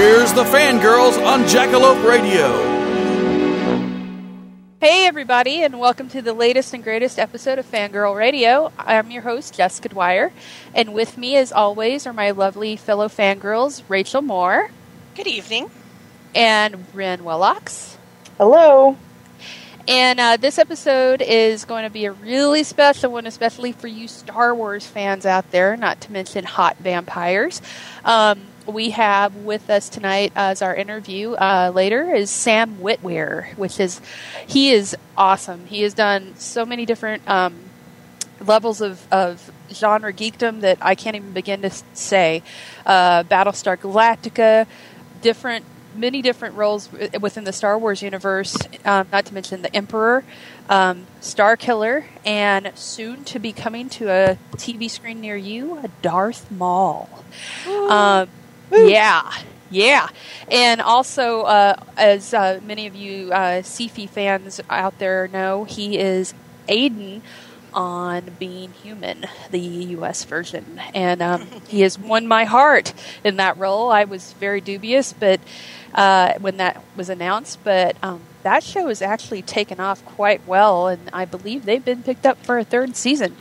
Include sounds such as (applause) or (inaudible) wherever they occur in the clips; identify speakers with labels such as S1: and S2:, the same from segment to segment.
S1: Here's the fangirls on Jackalope Radio.
S2: Hey, everybody, and welcome to the latest and greatest episode of Fangirl Radio. I'm your host, Jessica Dwyer, and with me, as always, are my lovely fellow fangirls, Rachel Moore
S3: Good evening.
S2: and Ren Wellox.
S4: Hello.
S2: And uh, this episode is going to be a really special one, especially for you Star Wars fans out there, not to mention hot vampires. Um, we have with us tonight as our interview uh, later is Sam Witwer, which is he is awesome. He has done so many different um, levels of, of genre geekdom that I can't even begin to say. Uh, Battlestar Galactica, different many different roles within the Star Wars universe, um, not to mention the Emperor, um, Starkiller, and soon to be coming to a TV screen near you, a Darth Maul. Um, yeah, yeah, and also uh, as uh, many of you uh, Sifi fans out there know, he is Aidan on Being Human, the U.S. version, and um, (laughs) he has won my heart in that role. I was very dubious, but uh, when that was announced, but um, that show has actually taken off quite well, and I believe they've been picked up for a third season.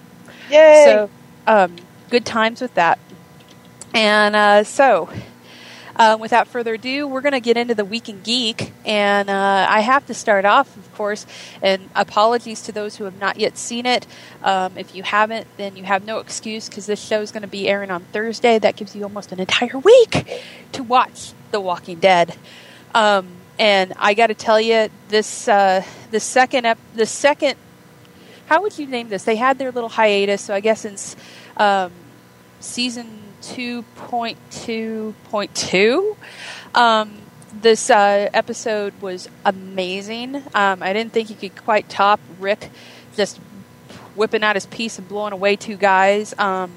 S4: Yay.
S2: So, um, good times with that. And uh, so, uh, without further ado, we're going to get into the Week in Geek. And uh, I have to start off, of course, and apologies to those who have not yet seen it. Um, if you haven't, then you have no excuse because this show is going to be airing on Thursday. That gives you almost an entire week to watch The Walking Dead. Um, and I got to tell you, this uh, the second ep- the second how would you name this? They had their little hiatus, so I guess it's um, season two point two point two. Um, this uh, episode was amazing. Um, I didn't think you could quite top Rick just whipping out his piece and blowing away two guys. Um,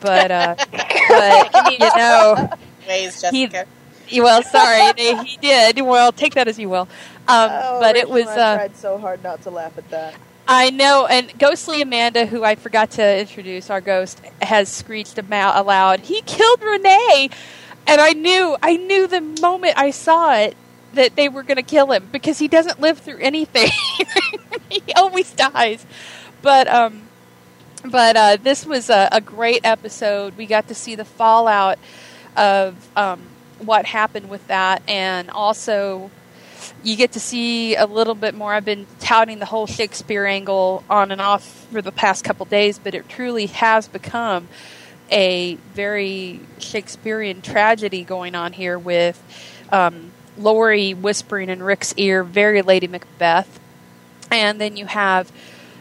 S2: but uh, (laughs) but you know,
S3: Ways,
S2: He- well, sorry, he did. Well, take that as you will. Um,
S4: Oh,
S2: but it was.
S4: I
S2: Uh,
S4: tried so hard not to laugh at that.
S2: I know, and Ghostly Amanda, who I forgot to introduce, our ghost, has screeched aloud, "He killed Renee!" And I knew, I knew the moment I saw it that they were going to kill him because he doesn't live through anything. (laughs) he always dies. But um, but uh, this was a, a great episode. We got to see the fallout of um, what happened with that, and also you get to see a little bit more. I've been touting the whole Shakespeare angle on and off for the past couple days, but it truly has become a very Shakespearean tragedy going on here with um, Lori whispering in Rick's ear, very Lady Macbeth. And then you have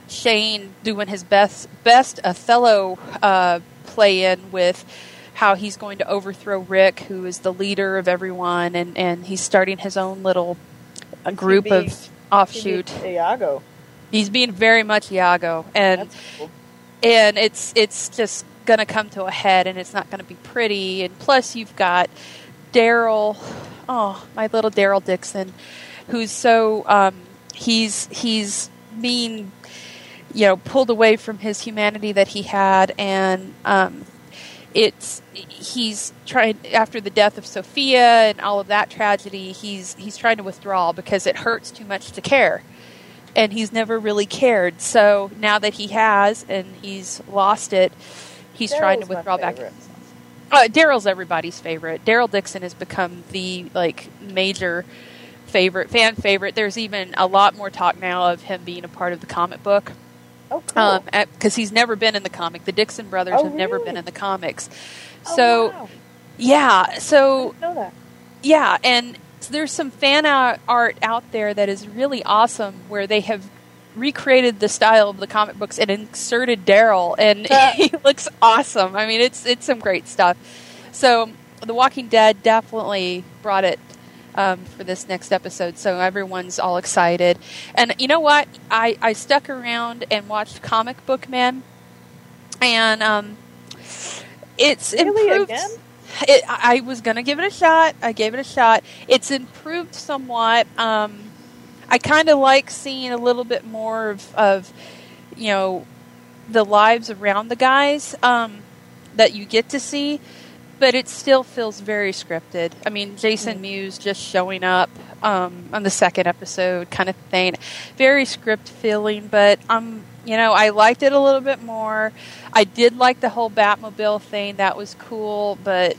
S2: Shane doing his best, best Othello uh, play in with how he's going to overthrow Rick, who is the leader of everyone, and, and he's starting his own little uh, group
S4: be-
S2: of offshoot.
S4: Iago.
S2: He's being very much Iago, and
S4: cool.
S2: and it's it's just going to come to a head, and it's not going to be pretty. And plus, you've got Daryl, oh my little Daryl Dixon, who's so um, he's he's being you know pulled away from his humanity that he had, and um, it's he's trying after the death of Sophia and all of that tragedy. He's he's trying to withdraw because it hurts too much to care and he's never really cared. So now that he has and he's lost it, he's trying to withdraw back. Uh, Daryl's everybody's favorite. Daryl Dixon has become the like major favorite, fan favorite. There's even a lot more talk now of him being a part of the comic book
S4: Oh, cool.
S2: Um, because he's never been in the comic. The Dixon brothers
S4: Oh,
S2: have never been in the comics.
S4: Oh,
S2: So
S4: wow.
S2: yeah, so
S4: I didn't know that.
S2: yeah, and there's some fan art out there that is really awesome where they have recreated the style of the comic books and inserted Daryl, and (laughs) he looks awesome. I mean, it's it's some great stuff. So, The Walking Dead definitely brought it um, for this next episode, so everyone's all excited. And you know what? I I stuck around and watched Comic Book Man, and um, it's
S4: Really?
S2: improved.
S4: Again?
S2: It, I was gonna give it a shot. I gave it a shot. It's improved somewhat. Um, I kind of like seeing a little bit more of, of, you know, the lives around the guys um, that you get to see, but it still feels very scripted. I mean, Jason Mewes just showing up um, on the second episode, kind of thing, very script feeling. But um, you know, I liked it a little bit more. I did like the whole Batmobile thing. That was cool, but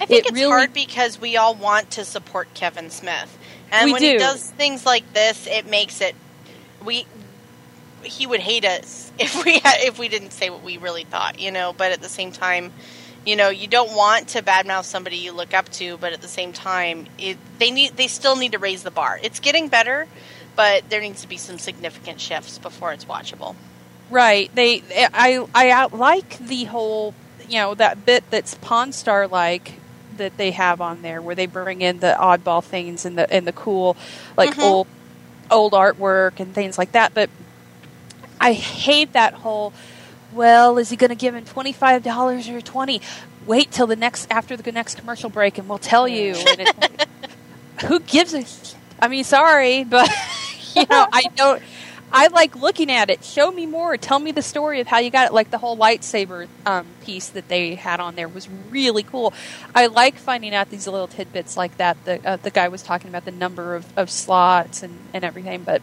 S3: I think
S2: It
S3: it's
S2: really-
S3: hard because we all want to support Kevin Smith, and
S2: We
S3: when
S2: do.
S3: he does things like this, it makes it we he would hate us (laughs) if we had, if we didn't say what we really thought, you know. But at the same time, you know, you don't want to badmouth somebody you look up to, but at the same time, it, they need they still need to raise the bar. It's getting better, but there needs to be some significant shifts before it's watchable.
S2: Right. They, I, I like the whole, you know, that bit that's Pawn Star like that they have on there, where they bring in the oddball things and the and the cool, like
S3: Mhm.
S2: old, old artwork and things like that. But I hate that whole. Well, is he going to give him twenty five dollars or twenty? Wait till the next after the next commercial break, and we'll tell you. It, (laughs) who gives a? I mean, sorry, but (laughs) you know, I don't. I like looking at it. Show me more. Tell me the story of how you got it. Like the whole lightsaber um, piece that they had on there was really cool. I like finding out these little tidbits like that. The uh, the guy was talking about the number of, of slots and, and everything, but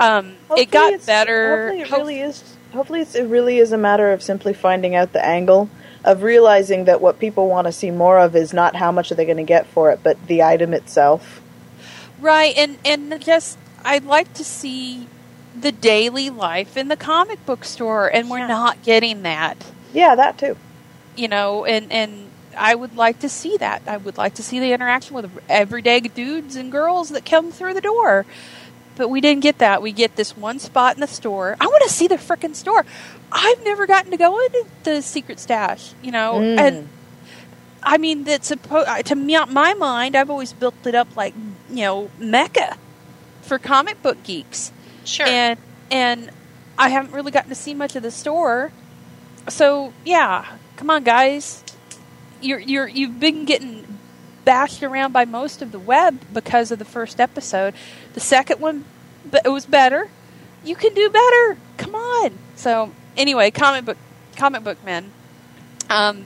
S2: um, it got better.
S4: Hopefully, it really is. Hopefully, it's, it really is a matter of simply finding out the angle of realizing that what people want to see more of is not how much are they going to get for it, but the item itself.
S2: Right, and and just I'd like to see the daily life in the comic book store, and we're
S3: Yeah.
S2: not getting that.
S4: Yeah, that too.
S2: You know, and and I would like to see that. I would like to see the interaction with everyday dudes and girls that come through the door. But we didn't get that. We get this one spot in the store. I want to see the frickin' store. I've never gotten to go into the secret stash, you know,
S4: Mm.
S2: and I mean, that's supposed to me, my mind. I've always built it up like you know mecca for comic book geeks,
S3: Sure.
S2: and and I haven't really gotten to see much of the store. So yeah, come on, guys, you're you're you've been getting bashed around by most of the web because of the first episode. The second one, but it was better. You can do better. Come on. So anyway, comic book comic book men. Um,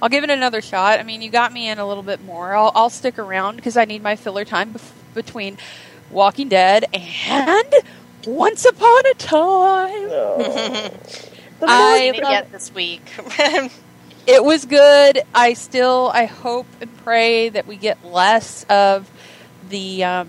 S2: I'll give it another shot. I mean, you got me in a little bit more. I'll, I'll stick around because I need my filler time bef- between Walking Dead and Once Upon a Time. (laughs)
S4: The
S2: I-
S4: more-
S3: Didn't get this week. (laughs)
S2: It was good. I still, I hope and pray that we get less of the um,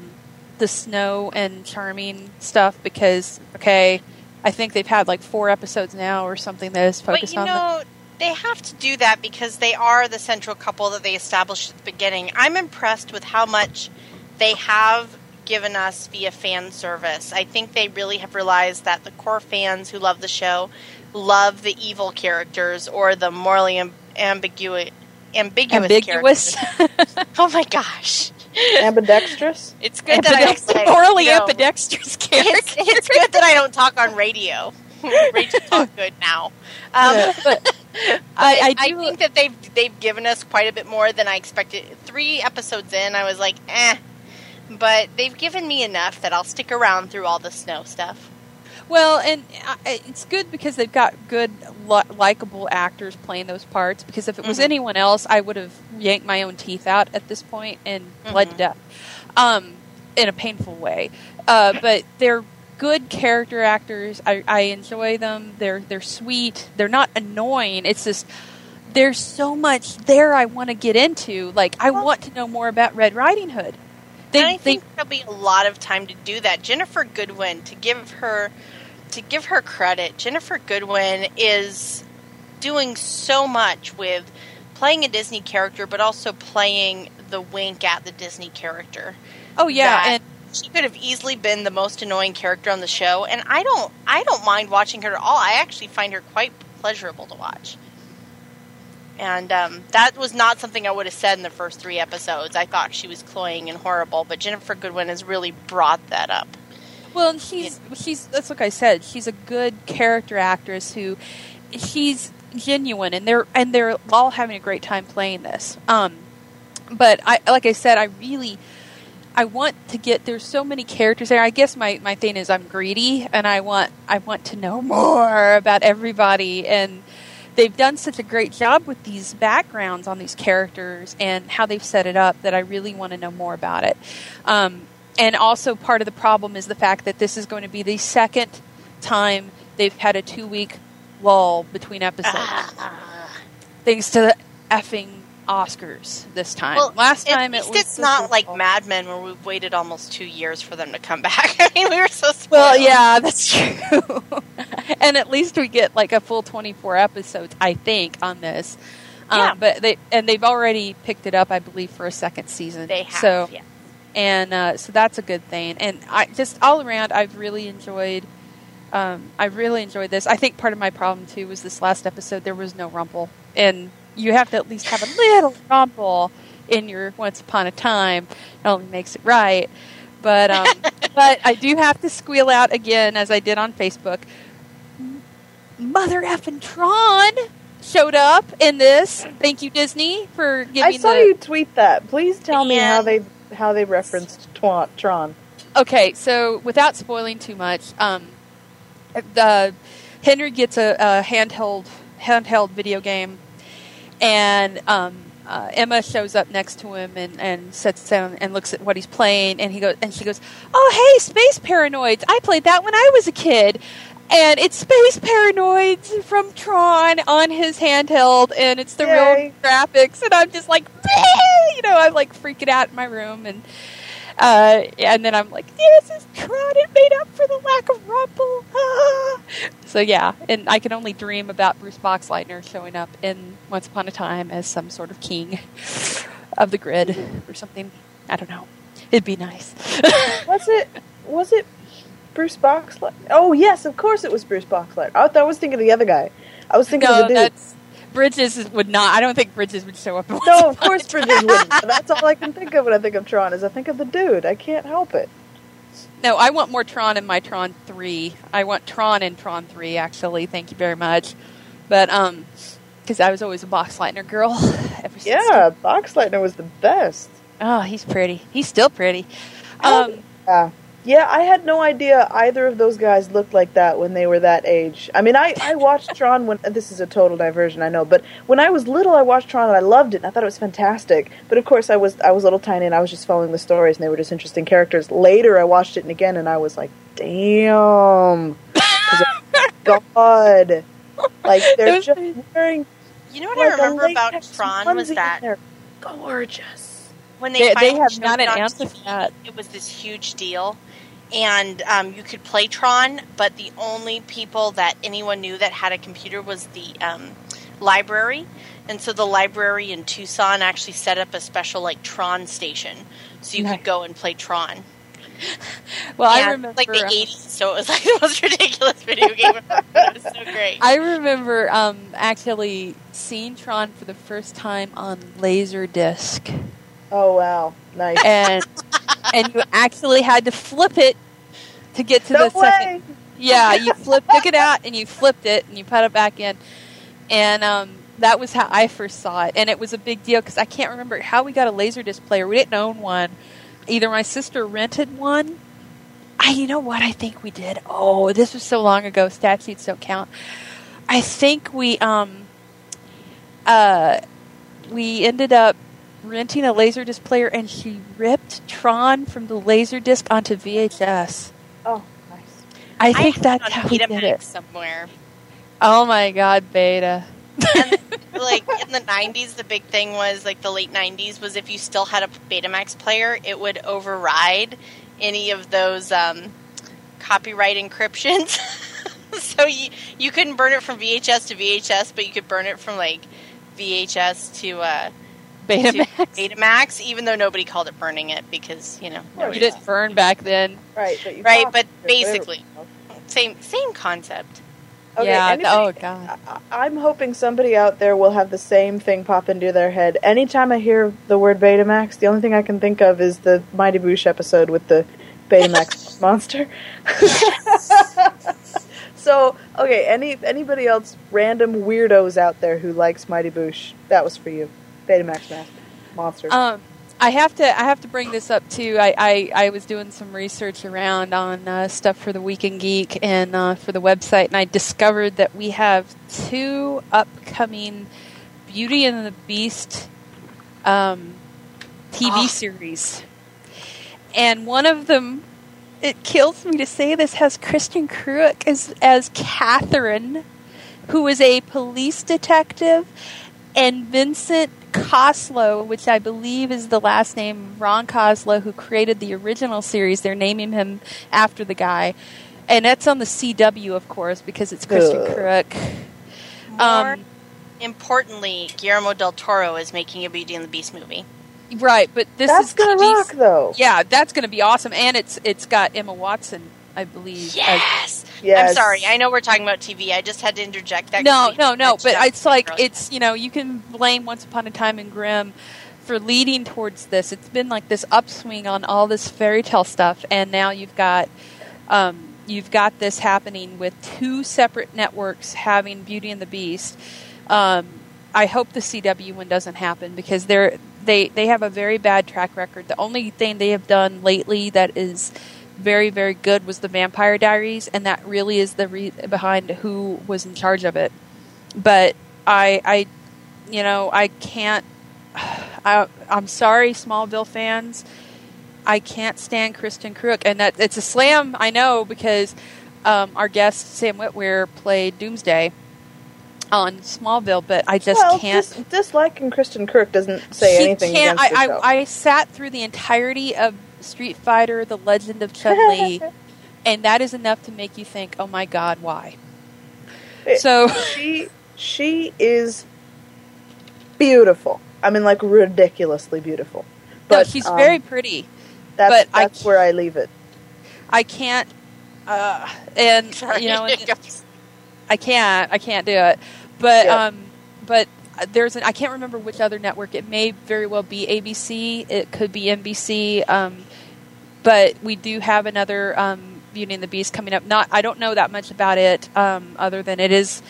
S2: the snow and charming stuff because, okay, I think they've had like four episodes now or something that is
S3: But
S2: focused
S3: you
S2: on. the-
S3: know, they have to do that because they are the central couple that they established at the beginning. I'm impressed with how much they have given us via fan service. I think they really have realized that the core fans who love the show love the evil characters or the morally amb- ambiguous ambiguous,
S2: ambiguous,
S3: characters. (laughs) Oh my gosh. (laughs)
S4: ambidextrous.
S3: It's good that I don't
S2: morally
S3: no.
S2: ambidextrous (laughs)
S3: It's,
S2: character.
S3: it's good that I don't talk on radio. (laughs) radio talk good now. Um,
S2: but I, I do.
S3: think that they've they've given us quite a bit more than I expected. Three episodes in, I was like, eh. But they've given me enough that I'll stick around through all the snow stuff.
S2: Well, and uh, it's good because they've got good, li- likable actors playing those parts. Because if it was
S3: Mhm.
S2: anyone else, I would have yanked my own teeth out at this point and bled to
S3: Mhm.
S2: death, um, in a painful way. Uh, but they're good character actors. I, I enjoy them. They're they're sweet. They're not annoying. It's just there's so much there I want to get into. Like I want to know more about Red Riding Hood. They,
S3: and I
S2: they
S3: think there'll be a lot of time to do that. Ginnifer Goodwin, to give her to give her credit, Ginnifer Goodwin is doing so much with playing a Disney character, but also playing the wink at the Disney character.
S2: oh yeah, and
S3: she could have easily been the most annoying character on the show, and I don't I don't mind watching her at all. I actually find her quite pleasurable to watch. And um, that was not something I would have said in the first three episodes. I thought she was cloying and horrible, but Ginnifer Goodwin has really brought that up.
S2: Well, and she's she's that's like I said. She's a good character actress who she's genuine, and they're and they're all having a great time playing this. Um, but I like I said, I really I want to get. There's so many characters there. I guess my my thing is I'm greedy, and I want I want to know (laughs) more about everybody and. They've done such a great job with these backgrounds on these characters and how they've set it up that I really want to know more about it. Um, and also part of the problem is the fact that this is going to be the second time they've had a two week lull between episodes thanks to the effing oscars this time Well, last time
S3: at
S2: it
S3: least
S2: was
S3: it's not like Mad Men where we've waited almost two years for them to come (laughs) back. I mean, we were so spoiled.
S2: well yeah that's true (laughs) and at least we get like a full 24 episodes i think on this
S3: Yeah.
S2: um, but they and they've already picked it up i believe for a second season
S3: they have.
S2: so
S3: yeah.
S2: And uh, so that's a good thing. And I just all around, I've really enjoyed. Um, I really enjoyed this. I think part of my problem too was this last episode there was no rumple, and you have to at least have a little rumple in your Once Upon a Time. It only makes it right. But um, (laughs) but I do have to squeal out again, as I did on Facebook. Mother effing Tron showed up in this. Thank you, Disney, for giving
S4: I saw
S2: the
S4: you tweet that. Please tell me how they how they referenced Twan, Tron.
S2: Okay, so without spoiling too much, um, the Henry gets a, a handheld handheld video game, and um, uh, Emma shows up next to him and, and sits down and looks at what he's playing, and he goes and she goes, "Oh, hey, Space Paranoids! I played that when I was a kid." And it's Space Paranoids from Tron on his handheld, and it's the
S4: Yay.
S2: real graphics, and I'm just like, you know, I'm like freaking out in my room, and uh, and then I'm like, this is Tron. It made up for the lack of Rumple. Ah. So yeah, and I can only dream about Bruce Boxleitner showing up in Once Upon a Time as some sort of king of the grid or something. I don't know. It'd be nice.
S4: Was it was it Bruce Boxleitner? Oh yes, of course it was Bruce Boxleitner. I, I was thinking of the other guy. I was thinking of the dude.
S2: that's Bridges would not. I don't think Bridges would show up.
S4: No, of course Bridges wouldn't. (laughs) That's all I can think of when I think of Tron. Is I think of the dude. I can't help it.
S2: No, I want more Tron in my Tron 3. I want Tron in Tron 3, actually. Thank you very much. But, um, because I was always a Boxleitner girl. (laughs) Ever since
S4: Yeah, Boxleitner was the best.
S2: Oh, he's pretty. He's still pretty. Um,
S4: Yeah. Yeah, I had no idea either of those guys looked like that when they were that age. I mean, I, I watched (laughs) Tron when this is a total diversion, I know, but when I was little, I watched Tron and I loved it. And I thought it was fantastic. But of course, I was I was a little tiny and I was just following the stories, and they were just interesting characters. Later, I watched it and again, and I was like, damn, oh, God, like (laughs) they're just wearing.
S3: You know what
S4: like,
S3: I
S4: a
S3: remember about
S4: latex
S3: Tron was that
S4: they're gorgeous.
S3: when they,
S2: They- they have not
S3: an on
S2: announced it
S3: TV,
S2: yet.
S3: it was this huge deal, and um, you could play Tron, but the only people that anyone knew that had a computer was the um, library, and so the library in Tucson actually set up a special like Tron station, so you
S2: Nice.
S3: could go and play Tron. (laughs)
S2: well, I remember.
S3: like the
S2: um,
S3: '80s, so it was like (laughs) the most ridiculous video game ever. It was so (laughs) great.
S2: I remember um, actually seeing Tron for the first time on Laserdisc.
S4: Oh wow, nice.
S2: And, and you actually had to flip it to get to
S4: no
S2: the second. Yeah, you flip, took it out, and you flipped it, and you put it back in, and um, that was how I first saw it, and it was a big deal because I can't remember how we got a laser laserdisc player. We didn't own one. Either my sister rented one. I, you know what? I think we did. Oh, this was so long ago. Statutes don't count. I think we um, uh, we ended up renting a laserdisc player, and she ripped Tron from the laserdisc onto VHS.
S4: Oh, nice.
S2: I think
S3: have
S2: that's how we did it.
S3: somewhere.
S2: Oh my god, Beta.
S3: and (laughs) like in the 90s the big thing was like the late 90s was if you still had a betamax player it would override any of those um, copyright encryptions (laughs) so you you couldn't burn it from vhs to vhs but you could burn it from like vhs to uh to
S2: Betamax.
S3: betamax even though nobody called it burning it because you know
S2: You didn't burn back then.
S4: Right, but you
S3: Right, but
S4: it.
S3: basically. same same concept
S4: Okay,
S2: yeah.
S4: anybody-
S2: oh God.
S4: I- I'm hoping somebody out there will have the same thing pop into their head. Anytime I hear the word Betamax, the only thing I can think of is the Mighty Boosh episode with the Betamax (laughs) monster. (laughs) so, okay, any anybody else, random weirdos out there who likes Mighty Boosh, that was for you. Betamax mas- monster.
S2: Um, I have to I have to bring this up too. I, I, I was doing some research around on uh, stuff for the Week in Geek and uh, for the website, and I discovered that we have two upcoming Beauty and the Beast um, TV
S3: Ah.
S2: series, and one of them. It kills me to say this has Kristin Kreuk as as Catherine, who is a police detective, and Vincent Koslow, which I believe is the last name Ron Koslow, who created the original series. They're naming him after the guy, and that's on the CW, of course, because it's Kristin
S4: Ugh.
S2: Kreuk.
S3: More
S2: Um,
S3: importantly, Guillermo del Toro is making a Beauty and the Beast movie.
S2: right, but this
S4: That's
S2: is
S4: gonna
S2: TV
S4: rock, though.
S2: Yeah, that's going to be awesome, and it's it's got Emma Watson, I believe. as-
S3: Yes.
S4: Yes.
S3: I'm sorry. I know we're talking about TV. I just had to interject that.
S2: No, no, no. But it's like it's you know you can blame Once Upon a Time in Grimm for leading towards this. It's been like this upswing on all this fairy tale stuff, and now you've got um, you've got this happening with two separate networks having Beauty and the Beast. Um, I hope the CW one doesn't happen because they're they they have a very bad track record. The only thing they have done lately that is very very good was the Vampire Diaries, and that really is the re- behind who was in charge of it. But I I you know I can't. (sighs) I, I'm sorry, Smallville fans. I can't stand Kristin Kreuk, and that it's a slam. I know because um, our guest Sam Witwer played Doomsday on Smallville, but I just
S4: well,
S2: can't.
S4: dis- disliking Kristen Kirk doesn't say anything
S2: can't-
S4: against
S2: I. I, I sat through the entirety of Street Fighter: The Legend of Chun Li, (laughs) and that is enough to make you think, "Oh my God, why?" So (laughs)
S4: she she is beautiful. I mean, like ridiculously beautiful.
S2: no,
S4: But
S2: she's
S4: um,
S2: very pretty.
S4: That's,
S2: but I
S4: that's where I leave it.
S2: I can't, uh, and (laughs)
S3: Sorry.
S2: you know, and- I can't. I can't do it. But
S4: Yeah.
S2: um, but there's an I can't remember which other network. It may very well be ABC. It could be NBC. Um, but we do have another um, Beauty and the Beast coming up. Not I don't know that much about it, um, other than it is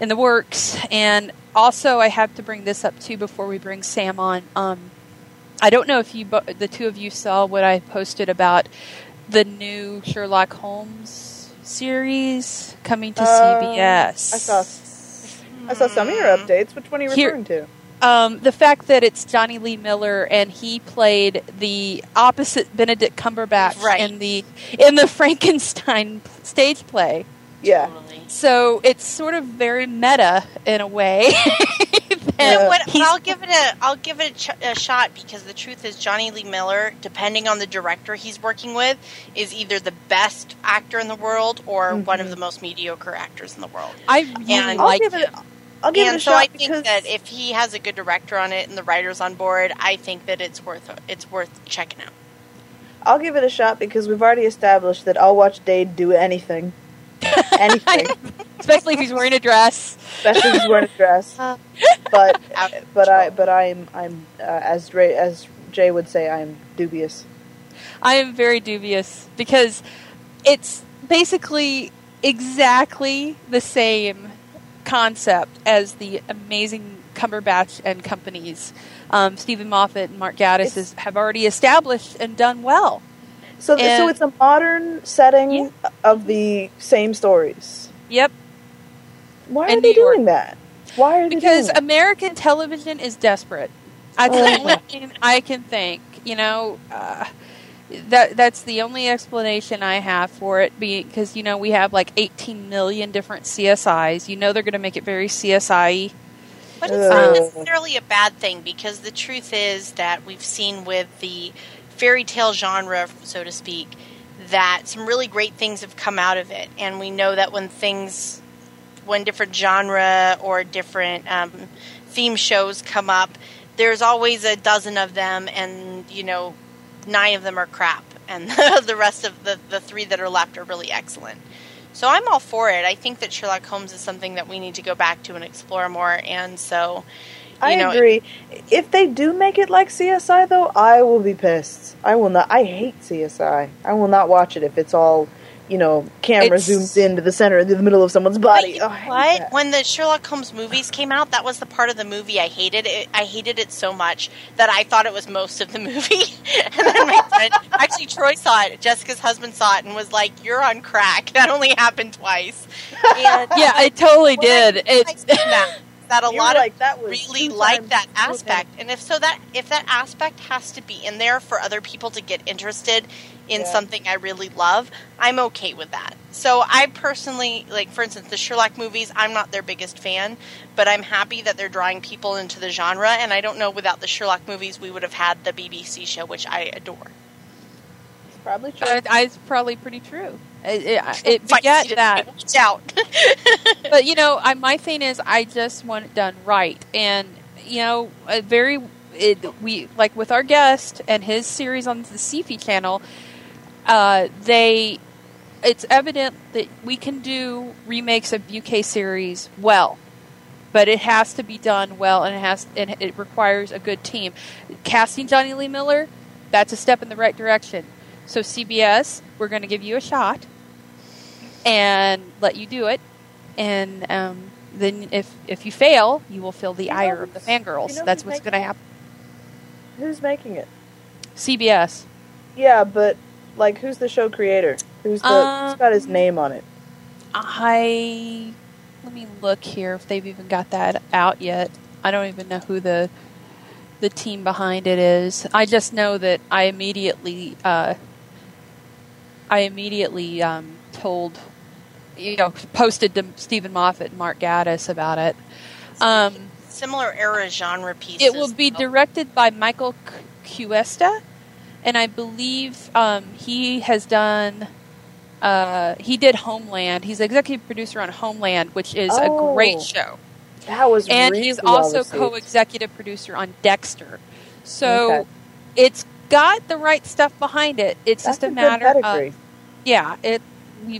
S2: in the works. And also, I have to bring this up too before we bring Sam on. Um, I don't know if you, the two of you, saw what I posted about the new Sherlock Holmes series coming to
S4: Uh,
S2: CBS.
S4: I saw I saw some of your updates. Which one are you
S2: Here-
S4: to?
S2: Um, the fact that it's Jonny Lee Miller and he played the opposite Benedict Cumberbatch
S3: Right.
S2: in the in the (laughs) Frankenstein stage play.
S4: Yeah.
S3: Totally.
S2: So it's sort of very meta in a way. (laughs)
S4: Yeah.
S3: what, I'll give it a I'll give it a, ch- a shot because the truth is Jonny Lee Miller, depending on the director he's working with, is either the best actor in the world or one of the most mediocre actors in the world.
S2: I really
S3: And-
S4: I'll
S2: like
S4: give it.
S2: him.
S4: I'll give it
S3: and
S4: a
S3: so
S4: shot
S3: I think
S4: because
S3: that if he has a good director on it and the writers on board, I think that it's worth it's worth checking out.
S4: I'll give it a shot because we've already established that I'll watch Dade do anything, (laughs) anything,
S2: especially if he's wearing a dress.
S4: especially if he's wearing a dress. (laughs)
S3: Uh,
S4: But but I but I'm I'm uh, as Ray, as Jay would say I'm dubious.
S2: I am very dubious because it's basically exactly the same concept as the amazing Cumberbatch and companies. Um, Steven Moffat and Mark
S4: Gatiss
S2: is, have already established and done well.
S4: So th- so it's a modern setting
S2: Yeah.
S4: of the same stories.
S2: Yep,
S4: Why
S2: In
S4: are they
S2: New York.
S4: doing that? Why are they
S2: because
S4: doing that?
S2: American television is desperate. That's the
S4: Oh.
S2: only thing I can think. You know, uh, that that's the only explanation I have for it. Because you know we have like 18 million different CSIs. You know they're going to make it very CSI.
S3: But it's not necessarily a bad thing because the truth is that we've seen with the fairy tale genre, so to speak, that some really great things have come out of it. And we know that when things, when different genre or different um, theme shows come up, there's always a dozen of them, and, you know, nine of them are crap. And (laughs) the rest of the, the three that are left are really excellent. So I'm all for it. I think that Sherlock Holmes is something that we need to go back to and explore more. And so, you
S4: I
S3: know,
S4: agree. If they do make it like CSI, though, I will be pissed. I will not. I hate CSI. I will not watch it if it's all, you know, camera
S2: It's-
S4: zooms into the center, into the middle of someone's body.
S3: you
S4: Oh,
S3: know
S4: I hate
S3: what?
S4: that.
S3: When the Sherlock Holmes movies came out, that was the part of the movie I hated. It, I hated it so much that I thought it was most of the movie. (laughs) and then my friend, actually, Troy saw it. Jessica's husband saw it and was like, "You're on crack." (laughs) That only happened twice. And
S2: Yeah, it totally did.
S3: when I
S2: It's
S3: that, that a lot
S4: like,
S3: of
S4: that
S3: really like that
S4: more
S3: aspect and if so that if that aspect has to be in there for other people to get interested in
S4: Yeah.
S3: something i really love i'm okay with that so i personally like for instance the sherlock movies i'm not their biggest fan but i'm happy that they're drawing people into the genre and i don't know without the sherlock movies we would have had the bbc show which i adore
S4: It's probably true.
S2: uh, it's probably pretty true. It, it, it
S3: Fight
S2: that.
S3: watch out (laughs)
S2: but you know, I, my thing is, I just want it done right, and you know, a very it, we like with our guest and his series on the Syfy channel. Uh, they, it's evident that we can do remakes of UK series well, but it has to be done well, and it has and it requires a good team. Casting Jonny Lee Miller, that's a step in the right direction. So CBS, we're going to give you a shot and let you do it, and um, then if if you fail, you will feel the
S4: You know
S2: ire of the fangirls.
S4: you know
S2: That's what's going to happen.
S4: Who's making it?
S2: CBS.
S4: Yeah, but like, who's the show creator? Who's the?
S2: Um,
S4: who's got his name on it?
S2: I let me look here if they've even got that out yet. I don't even know who the the team behind it is. I just know that I immediately uh, I immediately um, told you know posted to Steven Moffat and Mark Gatiss about it. Um,
S3: similar era genre pieces
S2: it will be directed by Michael C- Cuesta, and I believe um, he has done. Uh, he did Homeland. He's executive producer on Homeland, which is a
S4: Oh.
S2: great show,
S4: That was
S2: and
S4: really
S2: he's also
S4: received.
S2: co-executive producer on Dexter. So
S4: Okay.
S2: it's got the right stuff behind it. It's
S4: That's
S2: just a
S4: a
S2: matter
S4: pedigree.
S2: of yeah. It we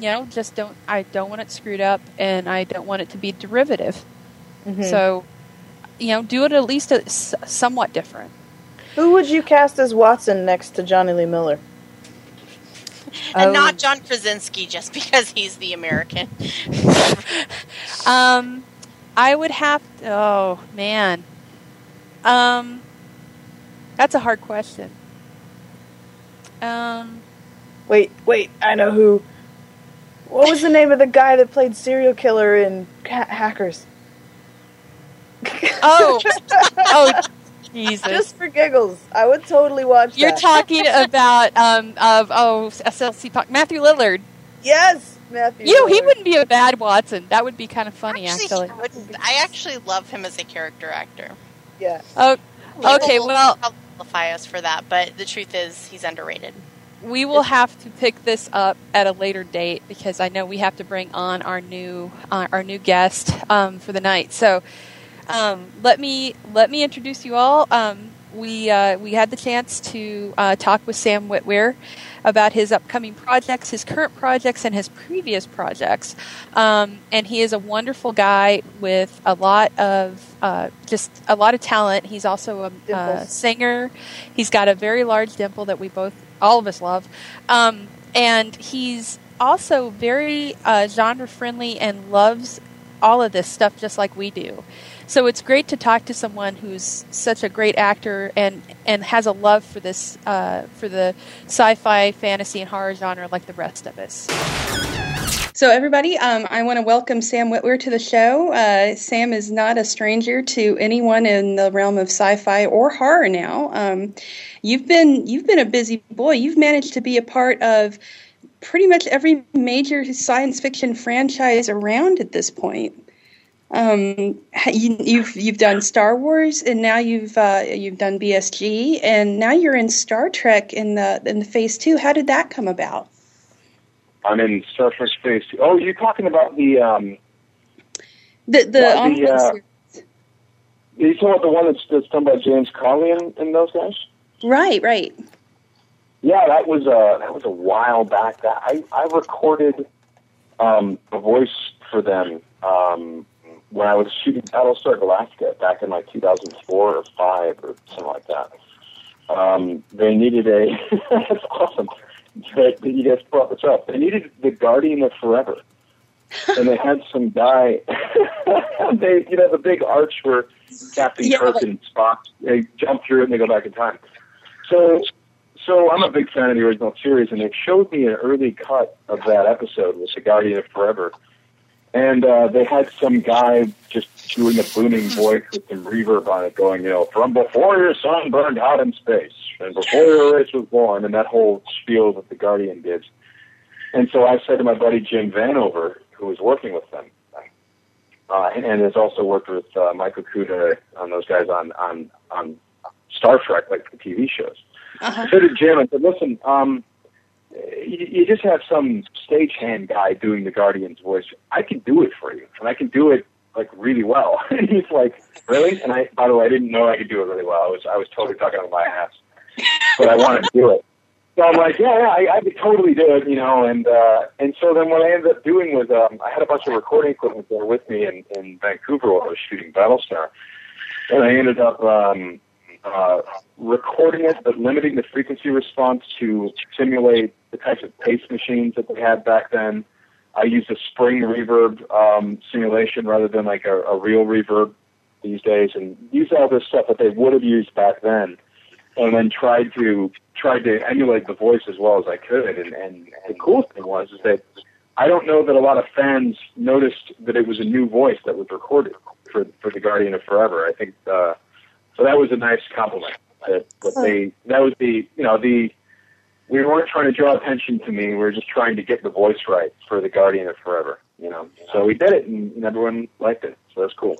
S2: you know just don't. I don't want it screwed up, and I don't want it to be derivative.
S4: Mhm.
S2: So you know, do it at least a, somewhat different.
S4: Who would you cast as Watson next to Jonny Lee Miller?
S3: and
S2: Oh.
S3: not john krasinski just because he's the american (laughs)
S2: Um, I would have. To, oh man, um, that's a hard question. Um,
S4: Wait, wait, I know who. What was the name of the guy that played serial killer in ha- Hackers?
S2: oh, (laughs) oh, Jesus!
S4: Just for giggles, I would totally watch
S2: You're
S4: that.
S2: talking (laughs) about um of oh SLC Punk Matthew Lillard.
S4: yes, Matthew.
S2: You know he wouldn't be a bad Watson. That would be kind of funny
S3: actually,
S2: actually.
S3: wouldn't. i actually love him as a character actor
S4: Yeah,
S2: Oh, okay.
S3: People
S2: Well,
S3: will qualify us for that but the truth is he's underrated
S2: we will have to pick this up at a later date because I know we have to bring on our new uh, our new guest um, for the night. So um, let me let me introduce you all. Um, we uh, we had the chance to uh, talk with Sam Witwer about his upcoming projects, his current projects, and his previous projects. Um, and he is a wonderful guy with a lot of uh, just a lot of talent. He's also a
S4: Dimples.
S2: singer. He's got a very large dimple that we both, all of us, love. Um, and he's also very uh, genre friendly and loves all of this stuff just like we do. So it's great to talk to someone who's such a great actor and and has a love for this uh, for the sci-fi, fantasy, and horror genre like the rest of us.
S5: So, everybody, um, I want to welcome Sam Witwer to the show. Uh, Sam is not a stranger to anyone in the realm of sci-fi or horror. Now, um, you've been you've been a busy boy. You've managed to be a part of pretty much every major science fiction franchise around at this point.
S2: Um, you, you've you've done Star Wars, and now you've uh, you've done BSG, and now you're in Star Trek in the in the Phase Two. How did that come about?
S6: I'm in Star Trek Phase Two. Oh, you're talking about the um,
S2: The the,
S6: the, uh, you talking about the one that's, that's done by James Cawley and, and those guys?
S2: right, right.
S6: Yeah, that was a that was a while back. That I I recorded um, a voice for them um, when I was shooting Battlestar Galactica back in like 2004 or five or something like that. Um, they needed a (laughs) that's awesome that that you guys brought this up. They needed the Guardian of Forever, and they had some guy. (laughs) they you know the big arch where Captain
S2: Yeah,
S6: Kirk
S2: like-
S6: and Spock they jump through and they go back in time. So so I'm a big fan of the original series, and they showed me an early cut of that episode with the Guardian of Forever, and uh, they had some guy just doing a booming voice with some reverb on it, going, you know, from before your son burned out in space, and before your race was born, and that whole spiel that the Guardian gives. And so I said to my buddy Jim Vanover, who was working with them, uh, and, and has also worked with uh, Michael Kuda on those guys on on on Star Trek, like the TV shows. I said to Jim, I said, listen, um, you, you just have some stagehand guy doing the Guardian's voice. I can do it for you, and I can do it like really well. (laughs) and he's like, really? And I, by the way, I didn't know I could do it really well. I was, I was totally talking out of my ass, but I wanted to do it. So I'm like, yeah, yeah, I, I could totally do it, you know. And uh, and so then what I ended up doing was um, I had a bunch of recording equipment there with me in, in Vancouver while I was shooting Battlestar, and I ended up um, uh, recording it, but limiting the frequency response to simulate the types of pace machines that they had back then. I used a spring reverb um, simulation rather than like a, a real reverb these days, and used all this stuff that they would have used back then, and then tried to tried to emulate the voice as well as I could. And, and the cool thing was is that I don't know that a lot of fans noticed that it was a new voice that was recorded for for the Guardian of Forever. I think uh, so. That was a nice compliment. That, they that was the you know the we weren't trying to draw attention to me. We were just trying to get the voice right for the Guardian of Forever. You know, so we did it, and, everyone liked it. So that's cool.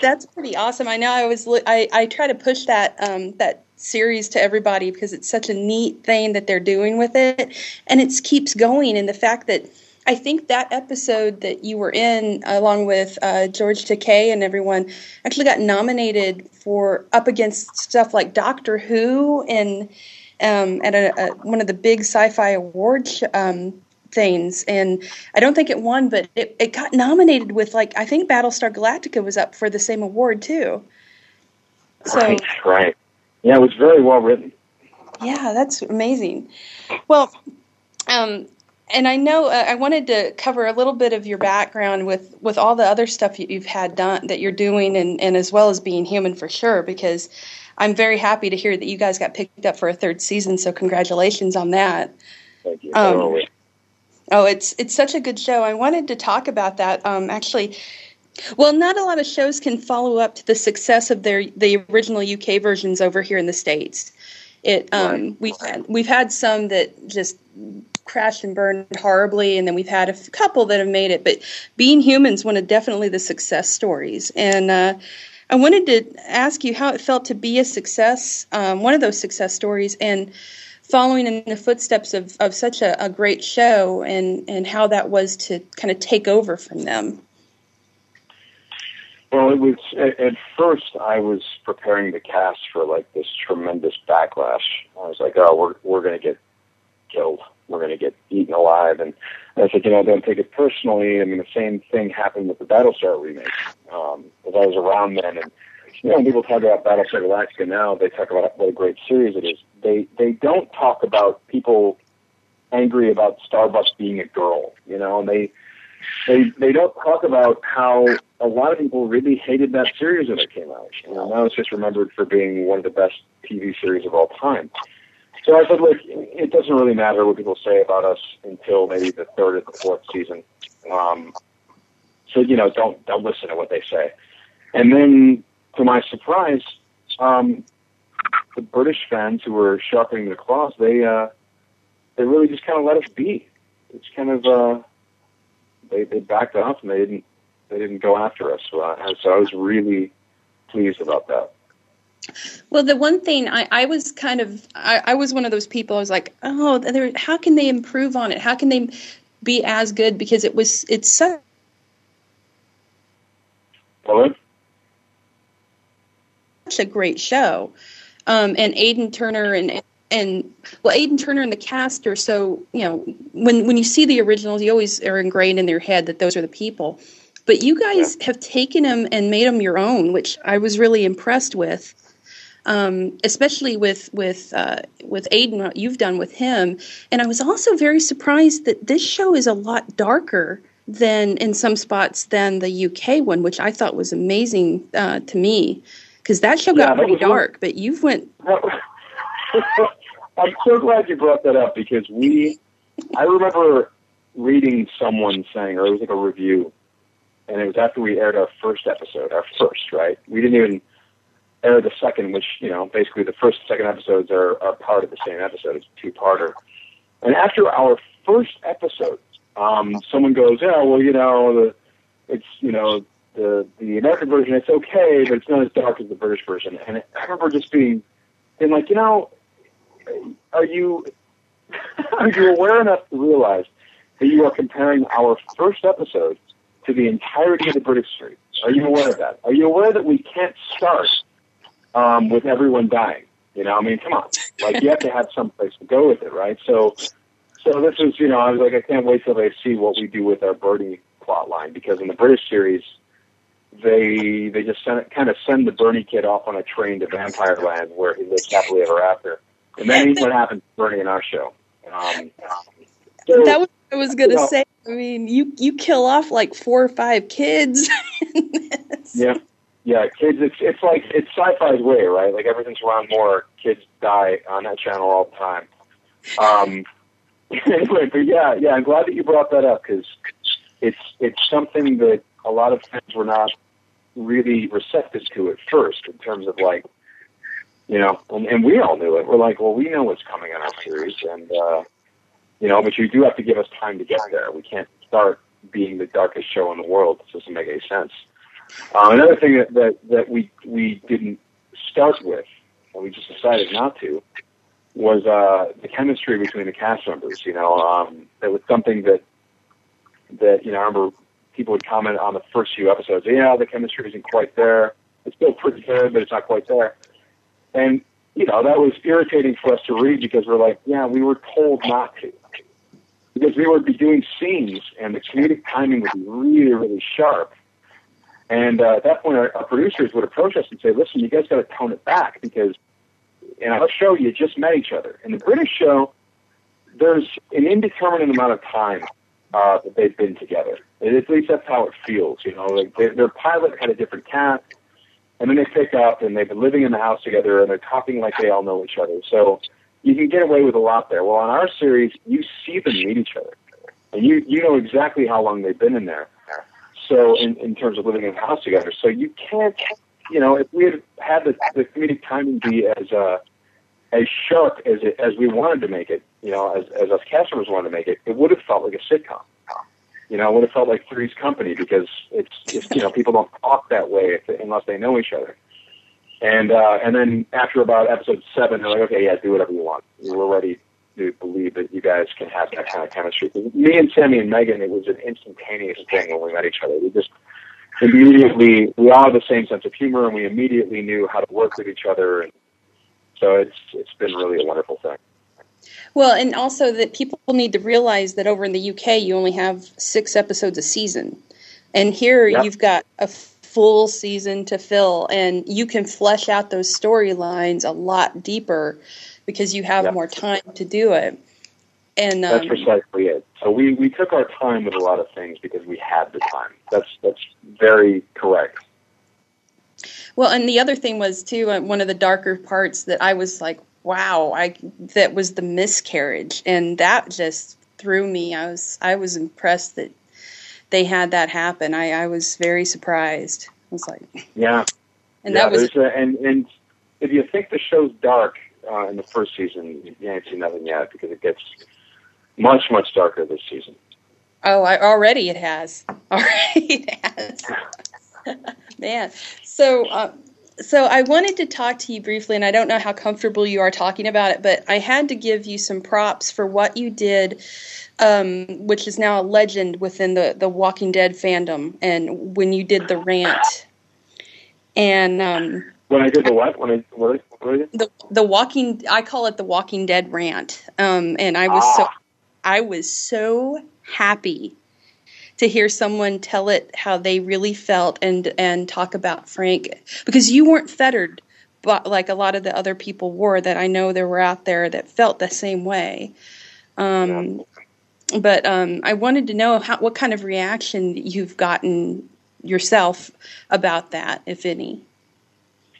S2: That's pretty awesome. I know I was I, I try to push that um, that series to everybody because it's such a neat thing that they're doing with it, and it keeps going. And the fact that I think that episode that you were in, along with uh, George Takei and everyone, actually got nominated for up against stuff like Doctor Who and um, at a, a, one of the big sci-fi award um, things. And I don't think it won, but it, it got nominated with like I think Battlestar Galactica was up for the same award too. So
S6: right, right. Yeah, it was very well written.
S2: yeah, that's amazing. Well, um, and I know uh, I wanted to cover a little bit of your background with with all the other stuff you- you've had done that you're doing, and and as well as being human for sure, because. I'm very happy to hear that you guys got picked up for a third season, so congratulations on that.
S6: Thank you.
S2: Um,
S6: Oh,
S2: Oh, it's it's such a good show. I wanted to talk about that. Um, actually, well, not a lot of shows can follow up to the success of their the original UK versions over here in the states. It um,
S6: Right.
S2: we've had we've had some that just crashed and burned horribly, and then we've had a couple that have made it. But Being Human's one of definitely the success stories, and uh, I wanted to ask you how it felt to be a success, um, one of those success stories, and following in the footsteps of, of such a, a great show and, and how that was to kind of take over from them.
S6: Well, it was at, at first I was preparing the cast for like this tremendous backlash. I was like, oh, we're we're gonna get killed. We're gonna get eaten alive. And I said, you know, don't take it personally. I mean, the same thing happened with the Battlestar remake. Um, as I was around then, and you know, when people talk about Battlestar Galactica now, they talk about what a great series it is. They they don't talk about people angry about Starbucks being a girl. You know, and they they they don't talk about how a lot of people really hated that series when it came out. You know, now it's just remembered for being one of the best TV series of all time. So I said, look, it doesn't really matter what people say about us until maybe the third or the fourth season. Um, so you know, don't don't listen to what they say. And then, to my surprise, um, the British fans who were sharpening their claws, they uh, they really just kind of let us be. It's kind of uh, they they backed off and they didn't they didn't go after us. I, so I was really pleased about that.
S2: Well, the one thing I, I was kind of, I, I was one of those people. I was like, oh, how can they improve on it? How can they be as good? Because it was, it's such
S6: Well,
S2: a great show. Um, and Aidan Turner and and well, Aidan Turner and the cast are so you know when when you see the originals, you always are ingrained in your head that those are the people. But you guys have taken them and made them your own, which I was really impressed with. Um, especially with with uh, with Aidan, what you've done with him, and I was also very surprised that this show is a lot darker than in some spots than the UK one, which I thought was amazing uh, to me because that show got
S6: that
S2: pretty dark. But you've went (laughs)
S6: I'm so glad you brought that up because we, I remember reading someone saying, or it was like a review, and it was after we aired our first episode, our first, right? We didn't even air the second, which, you know, basically the first and second episodes are, are part of the same episode. It's a two-parter. And after our first episode, um, someone goes, yeah, well, you know, the, it's, you know, the, the American version, it's okay, but it's not as dark as the British version. And I remember just being, being like, you know, are you (laughs) are you aware enough to realize that you are comparing our first episode to the entirety of the British series? Are you aware of that? Are you aware that we can't start um, with everyone dying? You know, I mean, come on, like you have to have some place to go with it, right? So, so this is, you know, I was like, I can't wait till they see what we do with our Bernie plot line because in the British series, they they just send, kind of send the Bernie kid off on a train to Vampire Land where he lives happily ever after, and then what happens to Bernie in our show. Um, so-
S2: that was what I was gonna
S6: Well-
S2: say. I mean, you you kill off like four or five kids. in this. (laughs)
S6: Yeah, yeah, kids. It's it's like it's Syfy's way, right? Like everything's around more. Kids die on that channel all the time. Um, (laughs) anyway, but yeah, yeah. I'm glad that you brought that up because it's it's something that a lot of fans were not really receptive to at first in terms of like, you know, and, and we all knew it. We're like, well, we know what's coming in our series, and uh, you know, but you do have to give us time to get there. We can't start being the darkest show in the world. It doesn't make any sense. Um, another thing that, that, that we, we didn't start with, and we just decided not to, was uh, the chemistry between the cast members. You know, um, that was something that, that, you know, I remember people would comment on the first few episodes, yeah, the chemistry isn't quite there. It's still pretty good, but it's not quite there. And, you know, that was irritating for us to read because we're like, yeah, we were told not to. Because we would be doing scenes and the comedic timing would be really, really sharp. And uh, at that point, our, our producers would approach us and say, listen, you guys got to tone it back because in our show, you just met each other. In the British show, there's an indeterminate amount of time uh, that they've been together. At least that's how it feels. You know, like their, their pilot had a different cast, and then they pick up and they've been living in the house together and they're talking like they all know each other. So you can get away with a lot there. Well, on our series, you see them meet each other, and you you know exactly how long they've been in there. So in in terms of living in a house together, so you can't, you know, if we had had the, the comedic timing be as uh, as sharp as it, as we wanted to make it, you know, as as us cast members wanted to make it, it would have felt like a sitcom. You know, it would have felt like Three's Company because it's, it's you know people don't talk that way if, unless they know each other. And uh, and then after about episode seven, they're like, okay, yeah, do whatever you want. We're ready to believe that you guys can have that kind of chemistry. Me and Sammy and Megan, it was an instantaneous thing when we met each other. We just immediately we all have the same sense of humor, and we immediately knew how to work with each other. And so it's it's been really a wonderful thing.
S2: Well, and also that people need to realize that over in the UK, you only have six episodes a season, and here you've got a full season to fill, and you can flesh out those storylines a lot deeper because you have
S6: Yep.
S2: more time to do it. And
S6: That's
S2: um,
S6: precisely it. So we, we took our time with a lot of things because we had the time. That's that's very correct.
S2: Well, and the other thing was too uh, one of the darker parts that I was like, wow, I that was the miscarriage, and that just threw me. I was I was impressed that they had that happen. I, I was very surprised. I was like,
S6: Yeah.
S2: and
S6: yeah,
S2: that was
S6: a, and and if you think the show's dark uh, in the first season, you ain't seen nothing yet because it gets much much darker this season.
S2: oh, I already it has (laughs) right, it has. (laughs) Man, so uh, so I wanted to talk to you briefly, and I don't know how comfortable you are talking about it, but I had to give you some props for what you did, um, which is now a legend within the the Walking Dead fandom, and when you did the rant, and um,
S6: When I did the what? When I what? what I did?
S2: the the Walking I call it the Walking Dead rant, um, and I was so
S6: Ah.
S2: I was so happy to hear someone tell it how they really felt and and talk about Frank because you weren't fettered but like a lot of the other people were that I know there were out there that felt the same way. Um, but um, I wanted to know how, what kind of reaction you've gotten yourself about that, if any.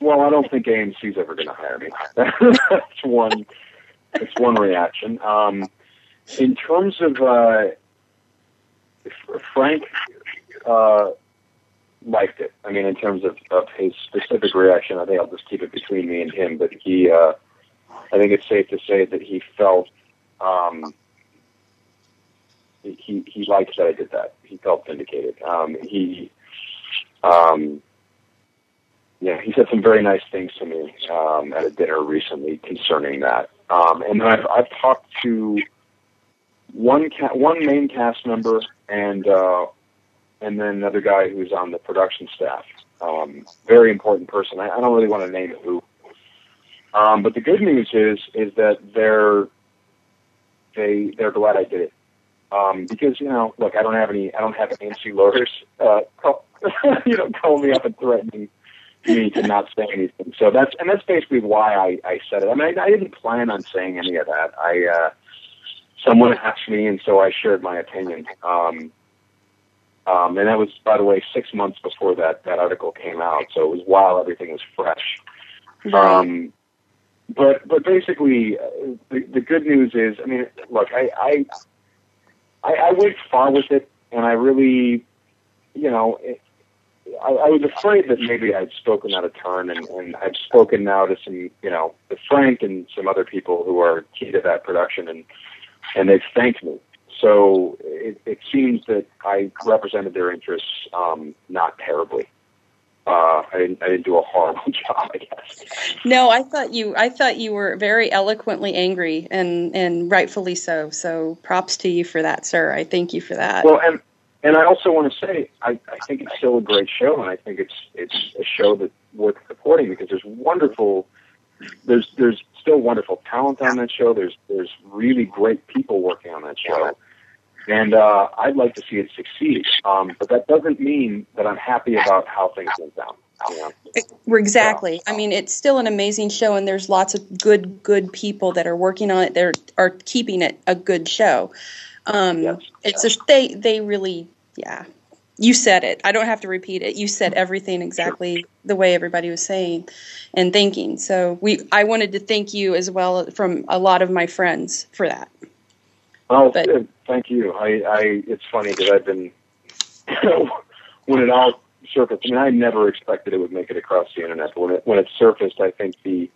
S6: Well, I don't think AMC's ever going to hire me. (laughs) that's one. That's one reaction. Um, in terms of uh, Frank, uh, liked it. I mean, in terms of, of his specific reaction, I think I'll just keep it between me and him. But he, uh, I think it's safe to say that he felt um, he he liked that I did that. He felt vindicated. Um, he. Um, yeah, he said some very nice things to me um, at a dinner recently concerning that. Um, and then I've, I've talked to one ca- one main cast member and uh, and then another guy who's on the production staff. Um, very important person. I, I don't really want to name who. Um, but the good news is is that they're they they're glad I did it. Um, because you know, look, I don't have any, I don't have AMC lawyers, uh, (laughs) you know, calling me up and threatening me to not say anything. So that's and that's basically why I, I said it. I mean, I, I didn't plan on saying any of that. I uh, someone asked me, and so I shared my opinion. Um, um, and that was, by the way, six months before that that article came out. So it was while everything was fresh. Um, but but basically, uh, the the good news is, I mean, look, I I I, I went far with it, and I really, you know, it, I, I was afraid that maybe I'd spoken out of turn, and, and I've spoken now to some, you know, to Frank and some other people who are key to that production, and and they've thanked me. So it, it seems that I represented their interests um, not terribly. Uh, I didn't, I didn't do a horrible (laughs) job, I guess.
S2: No, I thought you. I thought you were very eloquently angry, and and rightfully so. So, props to you for that, sir. I thank you for that.
S6: Well, and and I also want to say I, I think it's still a great show, and I think it's it's a show that's worth supporting because there's wonderful there's there's still wonderful talent on that show. There's there's really great people working on that show, and uh, I'd like to see it succeed. Um, but that doesn't mean that I'm happy about how things went down. You know?
S2: We're exactly. I mean, it's still an amazing show, and there's lots of good, good people that are working on it. That are keeping it a good show. Um,
S6: Yes.
S2: It's just they, they really, yeah. You said it. I don't have to repeat it. You said everything exactly the way everybody was saying and thinking. So we, I wanted to thank you as well from a lot of my friends for that.
S6: Oh,
S2: But-
S6: uh, thank you. I, I it's funny because I've been (laughs) when it all surfaced. I mean, I never expected it would make it across the internet. But when it when it surfaced, I think the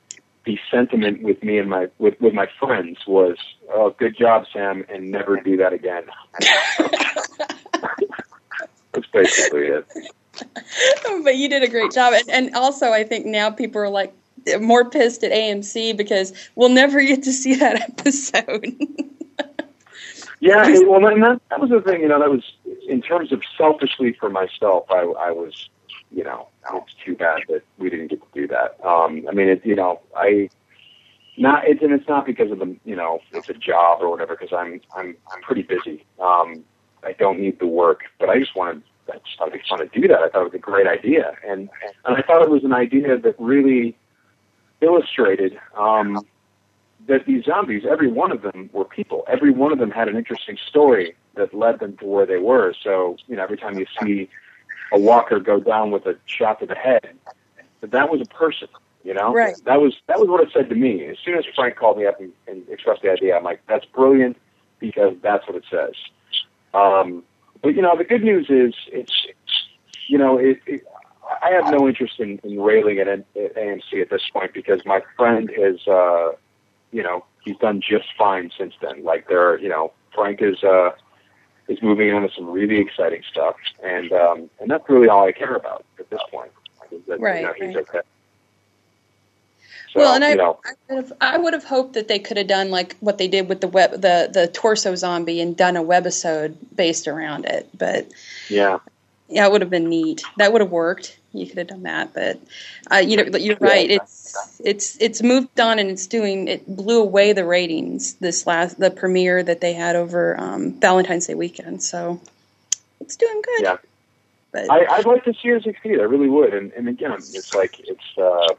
S6: the sentiment with me and my with with my friends was, "Oh, good job, Sam, and never do that again." (laughs) (laughs) That's basically it. (laughs)
S2: but you did a great job, and, and also I think now people are like more pissed at AMC because we'll never get to see that (laughs) episode.
S6: Yeah, well, and that, that was the thing. You know, that was in terms of selfishly for myself. I, I was, you know, it's too bad that we didn't get to do that. Um, I mean, it, you know, I not it's and it's not because of the, you know, it's a job or whatever. Because I'm I'm I'm pretty busy. Um, I don't need the work, but I just wanted. I just thought it'd be fun to do that. I thought it was a great idea, and and I thought it was an idea that really illustrated um, that these zombies, every one of them were people. Every one of them had an interesting story that led them to where they were. So, you know, every time you see a walker go down with a shot to the head, that that was a person. You know,
S2: Right.
S6: that was that was what it said to me. As soon as Frank called me up and, and expressed the idea, I'm like, that's brilliant because that's what it says. Um, but you know, the good news is it's you know it. it I have no interest in, in railing at, at AMC at this point because my friend has, uh, you know, he's done just fine since then. Like there, you know, Frank is, uh, is moving on to some really exciting stuff, and um, and that's really all I care about at this point. Is that,
S2: Right,
S6: You know, he's
S2: right.
S6: okay. So,
S2: well, and I,
S6: you know,
S2: I would have, I would have hoped that they could have done like what they did with the web, the the torso zombie, and done a webisode based around it. But
S6: yeah,
S2: yeah, it would have been neat. That would have worked. You could have done that, but uh, you know, you're right. It's it's it's moved on and it's doing. It blew away the ratings this last the premiere that they had over um, Valentine's Day weekend. So it's doing good.
S6: yeah.
S2: But
S6: I, I'd like to see her succeed. I really would. And, and again, it's like it's uh,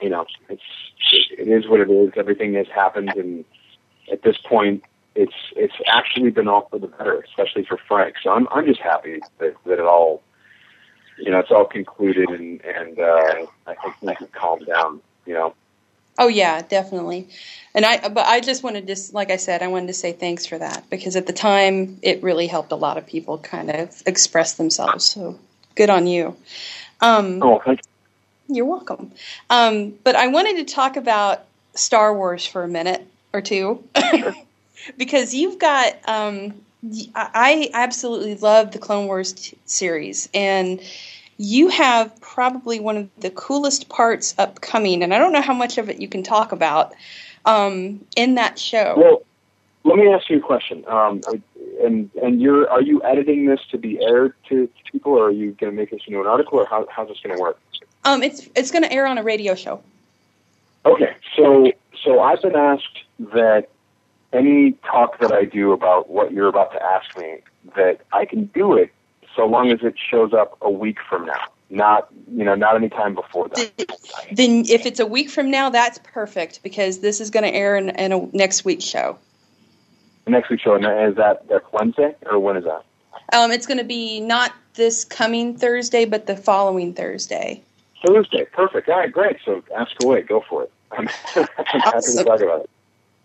S6: you know, it's it, is what it is. Everything has happened, and at this point, it's it's actually been all for the better, especially for Frank. So I'm I'm just happy that that it all, you know, it's all concluded, and and uh, I think we can calm down. You know,
S2: Oh yeah, definitely. And I but I just wanted to just like I said, I wanted to say thanks for that because at the time it really helped a lot of people kind of express themselves. So good on you. Um,
S6: oh, thank
S2: You're welcome. Um, but I wanted to talk about Star Wars for a minute or two (laughs) because you've got. Um, I I absolutely love the Clone Wars t- series, and you have probably one of the coolest parts upcoming. And I don't know how much of it you can talk about um, in that show.
S6: Well, let me ask you a question. Um, and and you're are you editing this to be aired to, to people, or are you going to make this into an article, or how, how's this going to work?
S2: Um, it's it's going to air on a radio show.
S6: Okay, so so I've been asked that any talk that I do about what you're about to ask me, that I can do it so long as it shows up a week from now, not you know not any time before that.
S2: Then, if it's a week from now, that's perfect because this is going to air in, in a next week's show.
S6: The next week's show, and is that that's Wednesday or when is that?
S2: Um, it's going to be not this coming Thursday, but the following Thursday.
S6: Thursday. Perfect. All right, great. So ask away. Go for it. I'm, (laughs) I'm happy to talk about it.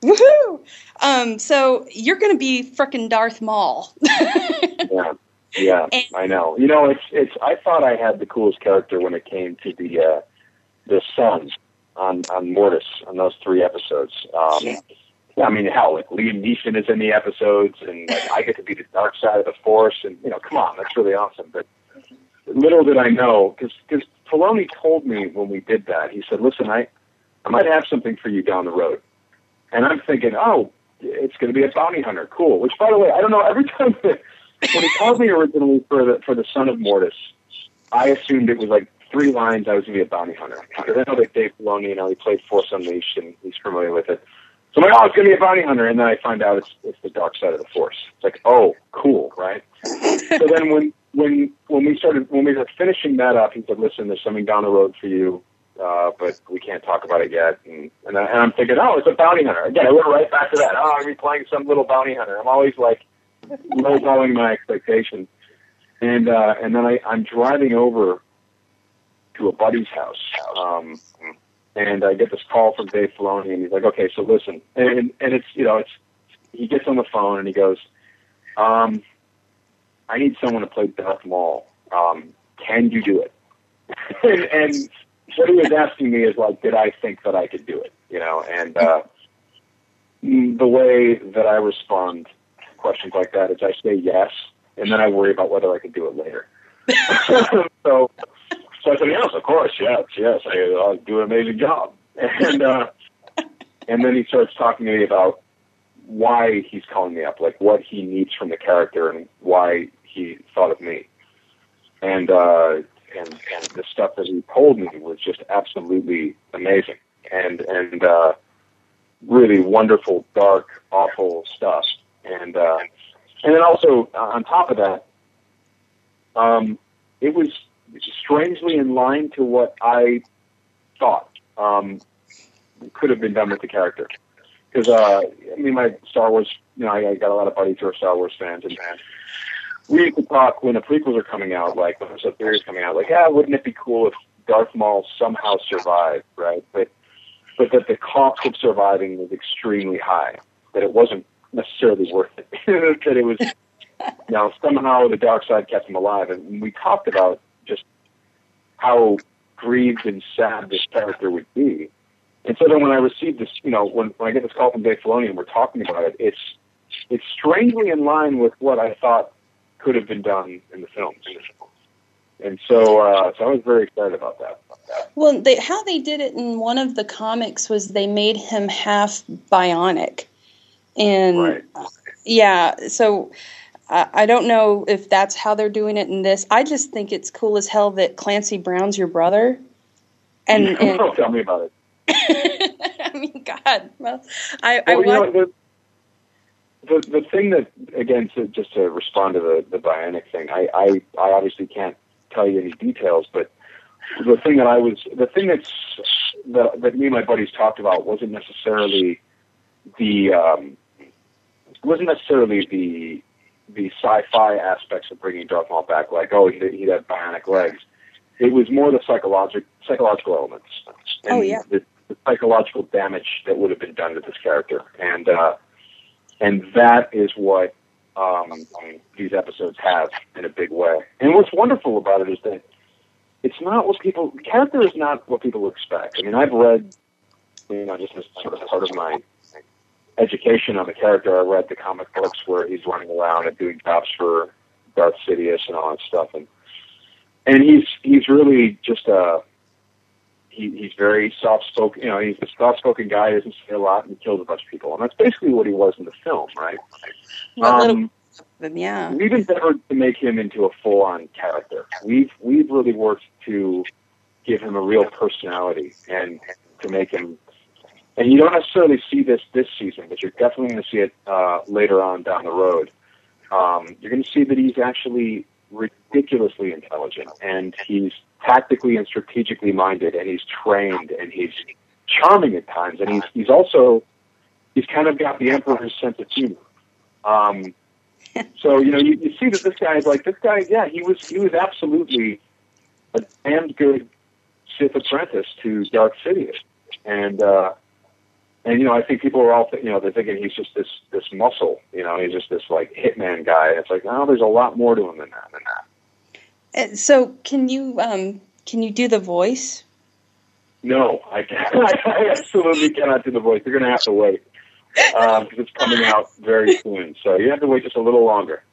S2: Woohoo! Um, so you're going to be frickin' Darth Maul. (laughs)
S6: Yeah, yeah, I know. You know, it's it's. I thought I had the coolest character when it came to the uh, the son on on Mortis on those three episodes. Um, I mean, hell, like Liam Neeson is in the episodes, and like I get to be the dark side of the Force, and you know, come on, that's really awesome. But little did I know, because because Filoni told me when we did that, he said, "Listen, I I might have something for you down the road," and I'm thinking, "Oh, it's going to be a bounty hunter, cool." Which, by the way, I don't know. Every (laughs) time that when he called me originally for the for the son of Mortis, I assumed it was like three lines. I was going to be a bounty hunter. Because I know that Dave Filoni, you know, he played Force Unleashed and he's familiar with it. So I'm like, oh, it's going to be a bounty hunter, and then I find out it's it's the dark side of the Force. It's like, oh, cool, right? (laughs) so then when when when we started when we were finishing that up, he said, listen, there's something down the road for you. Uh, but we can't talk about it yet, and and, I, and I'm thinking, oh, it's a bounty hunter. Again, I went right back to that. Oh, I'm be playing some little bounty hunter. I'm always like lowballing my expectations. And uh, and then I, I'm driving over to a buddy's house, um, and I get this call from Dave Filoni, and he's like, "Okay, so listen," and and it's you know it's he gets on the phone and he goes, um, "I need someone to play Darth Maul. Um, can you do it?" and, (laughs) and what he was asking me is like, did I think that I could do it? You know, and uh, the way that I respond to questions like that is I say yes, and then I worry about whether I could do it later. (laughs) so, so I said yes, of course, yes, yes, I, I'll do an amazing job. And uh, and then he starts talking to me about why he's calling me up, like what he needs from the character, and why he thought of me. And uh, and and the stuff that he told me was just absolutely amazing, and and uh, really wonderful, dark, awful stuff. And uh, and then also uh, on top of that, um, it was strangely in line to what I thought um, could have been done with the character. Because uh, I mean, my Star Wars, you know, I, I got a lot of buddies who are Star Wars fans, and we used to talk when the prequels are coming out, like when the theory is coming out, like, yeah, wouldn't it be cool if Darth Maul somehow survived, right? But but that the cost of surviving was extremely high, that it wasn't necessarily worth it, (laughs) that it was, you know, somehow the dark side kept him alive, and we talked about just how grieved and sad this character would be. And so then when I received this, you know, when, when I get this call from Dave Filoni and we're talking about it, it's it's strangely in line with what I thought could have been done in the films. And so, uh, so I was very excited about that.
S2: Well, they, how they did it in one of the comics was they made him half bionic, and
S6: Right.
S2: yeah, so I, I don't know if that's how they're doing it in this. I just think it's cool as hell that Clancy Brown's your brother, and, (laughs) and
S6: tell me about it. (laughs)
S2: I mean, God, well, I, I
S6: Well, you know,
S2: want,
S6: the, the thing that again, to, just to respond to the the bionic thing, I, I I obviously can't tell you any details, but the thing that I was the thing that's that, that me and my buddies talked about wasn't necessarily the um, wasn't necessarily the the sci-fi aspects of bringing Darth Maul back, like oh he he had bionic legs. It was more the psychological psychological elements.
S2: Oh,
S6: and
S2: yeah.
S6: The, the psychological damage that would have been done to this character, and uh, and that is what um, these episodes have in a big way. And what's wonderful about it is that it's not what people character is not what people expect. I mean, I've read, you know, just as sort of part of my education on the character, I read the comic books where he's running around and doing jobs for Darth Sidious and all that stuff, and and he's he's really just a he, he's very soft spoken. You know, he's a soft spoken guy. Doesn't say a lot and he kills a bunch of people, and that's basically what he was in the film, right?
S2: little
S6: Um,
S2: of yeah.
S6: we've endeavored to make him into a full on character. We've we've really worked to give him a real personality and to make him. And you don't necessarily see this this season, but you're definitely going to see it uh, later on down the road. Um, you're going to see that he's actually ridiculously intelligent, and he's tactically and strategically minded, and he's trained, and he's charming at times, and he's he's also he's kind of got the emperor's sense of humor. Um, (laughs) so you know, you, you see that this guy is like this guy. Yeah, he was he was absolutely a damned good Sith apprentice to Darth Sidious, and uh, and you know, I think people are all th- you know they're thinking he's just this this muscle. You know, he's just this like hitman guy. It's like no, there's a lot more to him than that. Than that.
S2: Uh, So, can you um, can you do the voice?
S6: No, I. (laughs) I absolutely cannot do the voice. You're going to have to wait because it's coming out very soon. So you have to wait just a little longer.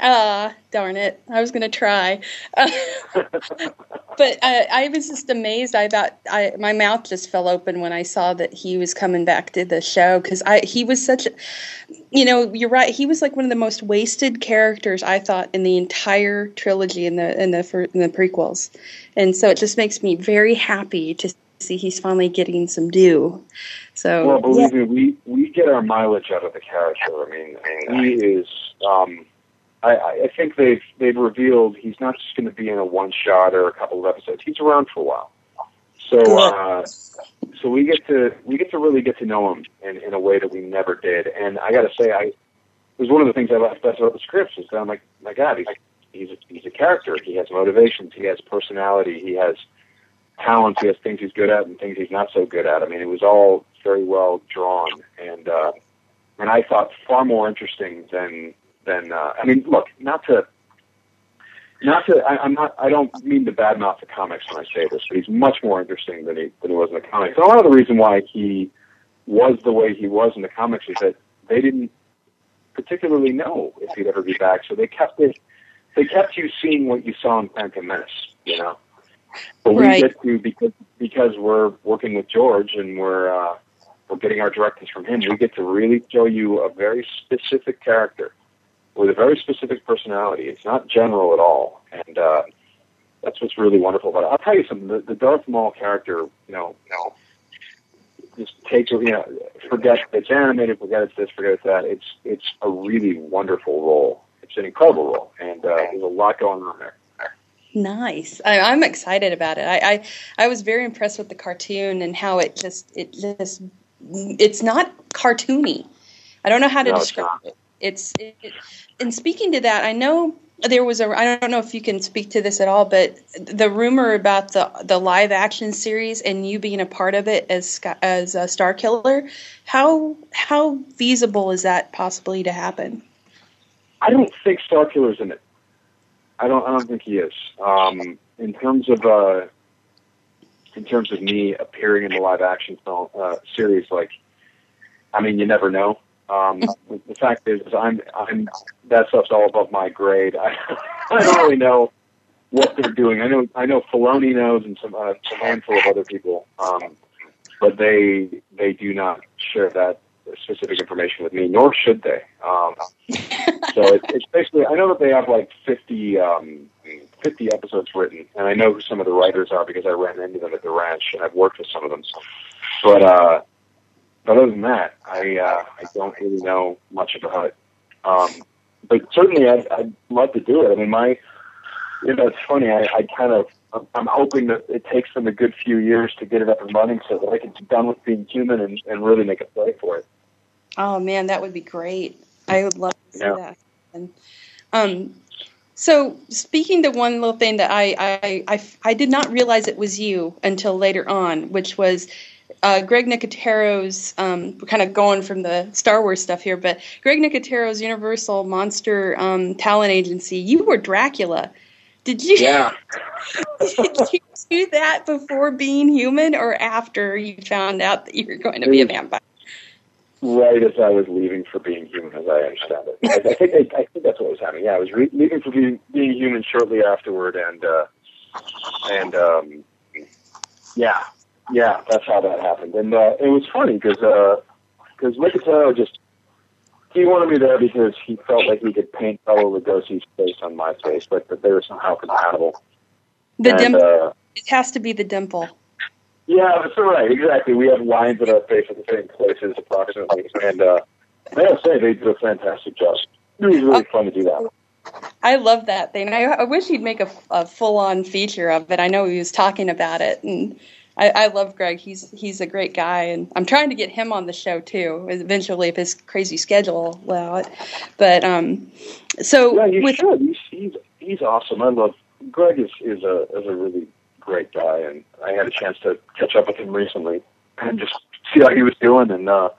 S2: Ah, darn it! I was going to try, (laughs) uh, but I, I was just amazed. I thought I, my mouth just fell open when I saw that he was coming back to the show because I he was such, a, you know, you're right. He was like one of the most wasted characters I thought in the entire trilogy in the in the in the prequels, and so it just makes me very happy to see he's finally getting some due. So
S6: Well,
S2: yeah.
S6: believe me, we we get our mileage out of the character. I mean, I mean, he is. Um, I, I think they've they've revealed he's not just going to be in a one shot or a couple of episodes. He's around for a while. So uh, so we get to we get to really get to know him in, in a way that we never did. And I got to say, I it was one of the things I liked best about the scripts is that I'm like, my God, he's he's a, he's a character. He has motivations. He has personality. He has talents. He has things he's good at and things he's not so good at. I mean, it was all very well drawn and uh, and I thought far more interesting than than uh, I mean, look, not to not to I, I'm not I don't mean to badmouth the comics when I say this, but he's much more interesting than he than he was in the comics. And a lot of the reason why he was the way he was in the comics is that they didn't particularly know if he'd ever be back, so they kept it they kept you seeing what you saw in Phantom Menace, you know. But we
S2: Right.
S6: get to because because we're working with George and we're uh, we're getting our directives from him. We get to really show you a very specific character with a very specific personality. It's not general at all, and uh, that's what's really wonderful about it. I'll tell you something. The, the Darth Maul character, you know, you know, just takes you know, forget it's animated, forget it's this, forget it's that. It's it's a really wonderful role. It's an incredible role, and uh, there's a lot going on there.
S2: Nice. I, I'm excited about it. I, I I was very impressed with the cartoon and how it just it just it's not cartoony. I don't know how to
S6: No,
S2: describe it. It's it, and speaking to that, I know there was a I don't know if you can speak to this at all, but the rumor about the the live action series and you being a part of it as as a Starkiller, how how feasible is that possibly to happen?
S6: I don't think Starkiller's in it. I don't. I don't think he is. Um, in terms of uh, in terms of me appearing in the live action film uh, series, like, I mean, you never know. Um, the fact is, I'm I'm that stuff's all above my grade. I, (laughs) I don't really know what they're doing. I know I know Filoni knows and some uh, a handful of other people, um, but they they do not share that specific information with me, nor should they. Um, so it, it's basically I know that they have like 50, um, 50 episodes written, and I know who some of the writers are because I ran into them at the ranch and I've worked with some of them. But uh, but other than that, I uh, I don't really know much about it. Um, but certainly, I'd, I'd love to do it. I mean, my you know, it's funny. I, I kind of I'm hoping that it takes them a good few years to get it up and running, so that I can be done with being human and, and really make a play for it.
S2: Oh man, that would be great. I would love to see
S6: Yeah.
S2: that. And, um, so speaking to one little thing that I, I, I, I did not realize it was you until later on, which was uh, Greg Nicotero's. Um, we're kind of going from the Star Wars stuff here, but Greg Nicotero's Universal Monster um, Talent Agency. You were Dracula. Did you?
S6: Yeah. (laughs)
S2: did you do that before being human, or after you found out that you were going to be a vampire?
S6: right as I was leaving for being human, as I understand it. I, I think I, I think that's what was happening. Yeah, I was re- leaving for being, being human shortly afterward, and uh, and um, yeah, yeah, that's how that happened. And uh, it was funny because because Nicotero just he wanted me there because he felt like he could paint Bela Lugosi's face on my face, but that they were somehow compatible.
S2: The
S6: and,
S2: dimple.
S6: uh,
S2: it has to be the dimple.
S6: Yeah, that's right. Exactly. We have lines in our face at the same places, approximately. And uh, I gotta say, they did a fantastic job. It was really fun to do that.
S2: I love that thing. I, I wish he'd make a, a full-on feature of it. I know he was talking about it, and I, I love Greg. He's he's a great guy, and I'm trying to get him on the show too. Eventually, if his crazy schedule will allow it. But um, so
S6: Yeah, you
S2: with
S6: should. He's, he's he's awesome. I love Greg. is is a is a really great guy, and I had a chance to catch up with him recently and just see how he was doing. And uh,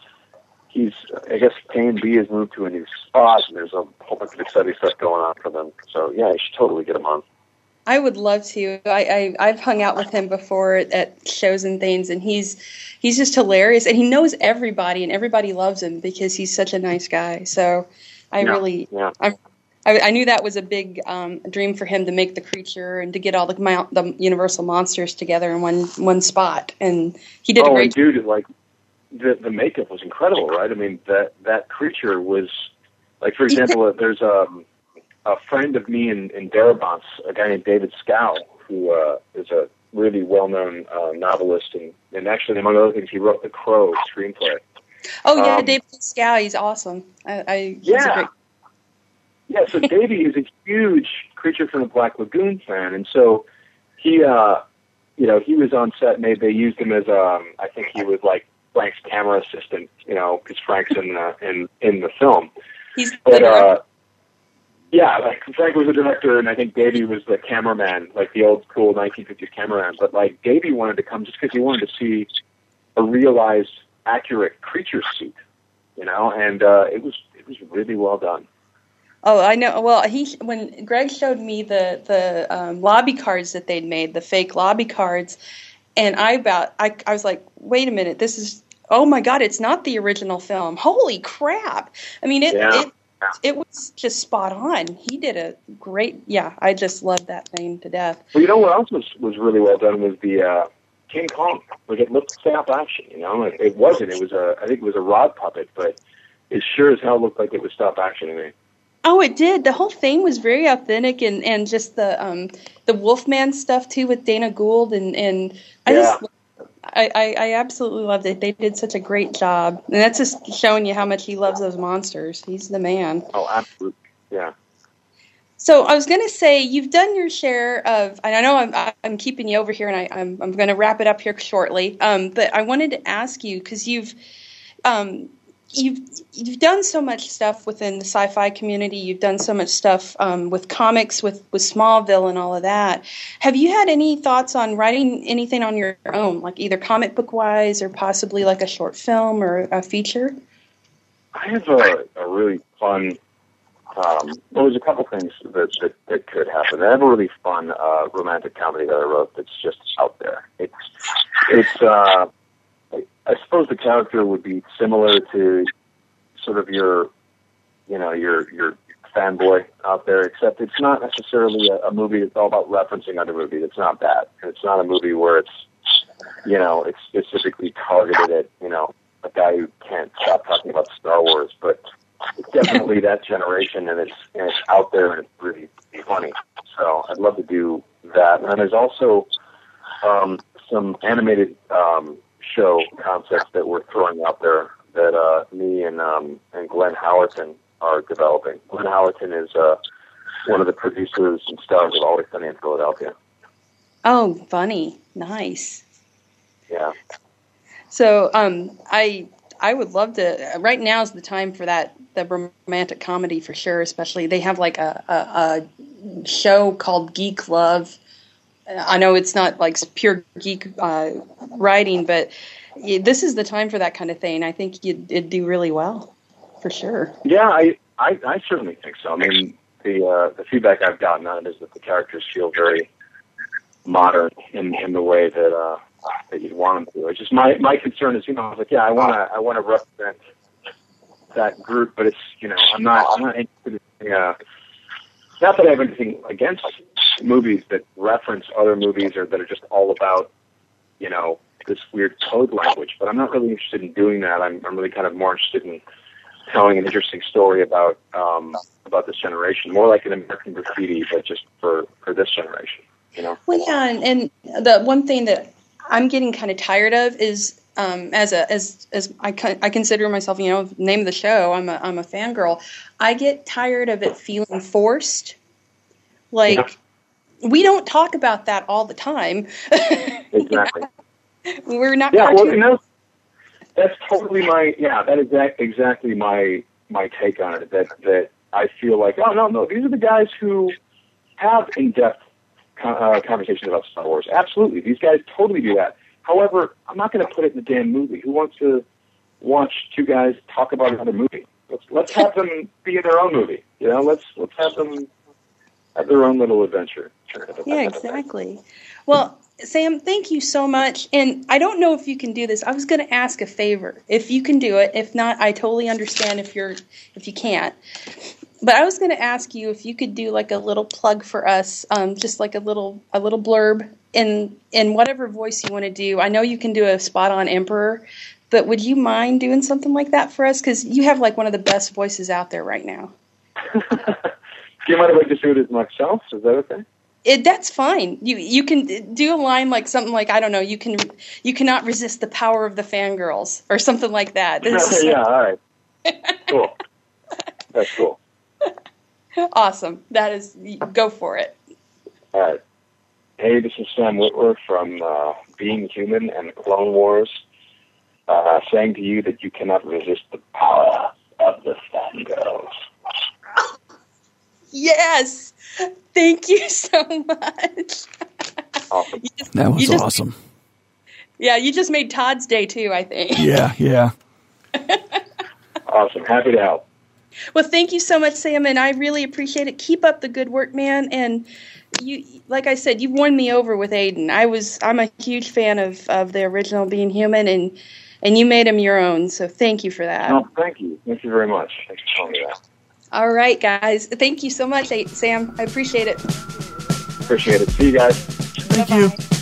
S6: he's, I guess, KNB has moved to a new spot, and there's a whole bunch of exciting stuff going on for them. So yeah, you should totally get him on.
S2: I would love to. I, I I've hung out with him before at shows and things, and he's he's just hilarious, and he knows everybody, and everybody loves him because he's such a nice guy. So I
S6: Yeah,
S2: really,
S6: yeah.
S2: I, I knew that was a big um, dream for him to make the creature and to get all the mount, the Universal monsters together in one one spot, and he did
S6: oh,
S2: a great.
S6: dude, like the the makeup was incredible, right? I mean, that that creature was like, for example, uh, there's um, a friend of me in, in Darabont, a guy named David Schow, who uh, is a really well-known uh, novelist, and, and actually, among other things, he wrote the Crow screenplay.
S2: oh yeah,
S6: um,
S2: David Schow, he's awesome. I, I
S6: Yeah.
S2: great,
S6: Yeah, so (laughs) Davey is a huge Creature from the Black Lagoon fan, and so he, uh, you know, he was on set, and they they used him as, um, I think he was like Frank's camera assistant, you know, because Frank's in the in in the film.
S2: he's
S6: But uh, yeah, like Frank was the director, and I think Davey was the cameraman, like the old school 1950s cameraman. But like Davey wanted to come just because he wanted to see a realized, accurate creature suit, you know, and uh, it was it was really well done.
S2: Oh, I know. Well, he when Greg showed me the the um, lobby cards that they'd made, the fake lobby cards, and I about I I was like, wait a minute, this is oh my god, it's not the original film. Holy crap! I mean, it
S6: Yeah.
S2: it it was just spot on. He did a great. Yeah, I just loved that thing to death.
S6: Well, you know what else was was really well done was the uh, King Kong. Like it looked stop action, you know. It wasn't. It was a I think it was a rod puppet, but it sure as hell looked like it was stop action to me.
S2: Oh, it did. The whole thing was very authentic, and, and just the um the Wolfman stuff too with Dana Gould, and and I just I, I I absolutely loved it. They did such a great job, and that's just showing you how much he loves those monsters. He's the man.
S6: Oh, absolutely. Yeah.
S2: So I was going to say you've done your share of, and I know I'm I'm keeping you over here, and I, I'm I'm going to wrap it up here shortly. Um, but I wanted to ask you because you've um, you've you've done so much stuff within the sci-fi community. You've done so much stuff um, with comics, with with Smallville, and all of that. Have you had any thoughts on writing anything on your own, like either comic book wise, or possibly like a short film or a feature?
S6: I have a, a really fun. Um, well, there's a couple things that, that that could happen. I have a really fun uh, romantic comedy that I wrote that's just out there. It's it's. Uh, suppose the character would be similar to sort of your, you know, your your fanboy out there. Except it's not necessarily a, a movie that's all about referencing other movies. It's not that. And it's not a movie where it's, you know, it's specifically targeted at you know a guy who can't stop talking about Star Wars. But it's definitely that generation, and it's and it's out there and it's really funny. So I'd love to do that. And then there's also um, some animated um, show concepts that we're throwing out there that uh, me and um, and Glenn Howerton are developing. Glenn Howerton is uh, one of the producers and stars of Always Sunny in Philadelphia.
S2: Oh, funny, nice.
S6: Yeah.
S2: So, um, I I would love to. Right now is the time for that the romantic comedy for sure. Especially they have like a a, a show called Geek Love. I know it's not like pure geek uh, writing, but this is the time for that kind of thing. I think you'd, it'd do really well, for sure.
S6: Yeah, I, I, I certainly think so. I mean, the uh, the feedback I've gotten on it is that the characters feel very modern in in the way that uh, that you'd want them to. It's just my my concern is, you know, I was like, yeah, I want to I want to represent that group, but it's you know, I'm not I'm not interested in uh, not that I have anything against movies that reference other movies or that are just all about you know this weird code language, but I'm not really interested in doing that. I'm I'm really kind of more interested in telling an interesting story about um, about this generation, more like an American Graffiti, but just for for this generation. You know.
S2: Well, yeah, and, and the one thing that I'm getting kind of tired of is um, as a as as I, I consider myself, you know, name of the show. I'm a I'm a fangirl. I get tired of it feeling forced. Like we don't talk about that all the time. (laughs)
S6: Exactly.
S2: We're not.
S6: Yeah, well,
S2: cartoon-
S6: and that's, that's totally my yeah. That is exactly my my take on it. That that I feel like oh no no these are the guys who have in depth uh, conversations about Star Wars. Absolutely, these guys totally do that. However, I'm not going to put it in the damn movie. Who wants to watch two guys talk about another movie? Let's let's have them be in their own movie. You know, let's let's have them have their own little adventure.
S2: Yeah, exactly. Well, Sam, thank you so much. And I don't know if you can do this. I was going to ask a favor. If you can do it, if not, I totally understand if you're if you can't. But I was going to ask you if you could do like a little plug for us, um, just like a little a little blurb in in whatever voice you want to do. I know you can do a spot on Emperor, but would you mind doing something like that for us? Because you have like one of the best voices out there right now.
S6: Do (laughs) you mind if I just do it as myself? Is that okay?
S2: It, that's fine. You you can do a line like something like I don't know. You can you cannot resist the power of the fangirls or something like that. Is- (laughs)
S6: yeah, all right. (laughs) Cool. That's cool. (laughs)
S2: awesome. That is go for it.
S6: All right. Hey, this is Sam Witwer from uh, Being Human and the Clone Wars, uh, saying to you that you cannot resist the power of the fangirls.
S2: Yes. Thank you so much.
S6: Awesome. (laughs)
S2: You just-
S5: That was
S2: just-
S5: awesome.
S2: Yeah, you just made Todd's day too. I think.
S5: Yeah, yeah.
S6: Awesome. Happy to help.
S2: Well, thank you so much, Sam, and I really appreciate it. Keep up the good work, man. And you, like I said, you've won me over with Aidan. I was, I'm a huge fan of of the original Being Human, and and you made him your own. So thank you for that.
S6: No, thank you. Thank you very much. Thanks for telling me that.
S2: All right, guys. Thank you so much, Sam. I appreciate it.
S6: Appreciate it. See you guys.
S5: Thank you.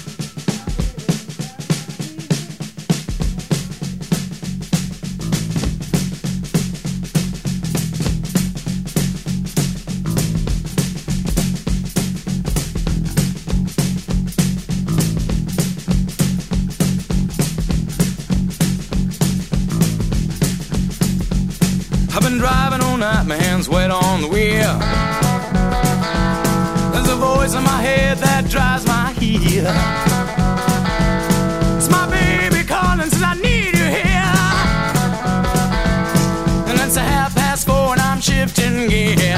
S7: Wet on the wheel. There's a voice in my head that drives my heel. It's my baby calling, says I need you here. And it's a half past four and I'm shifting gear.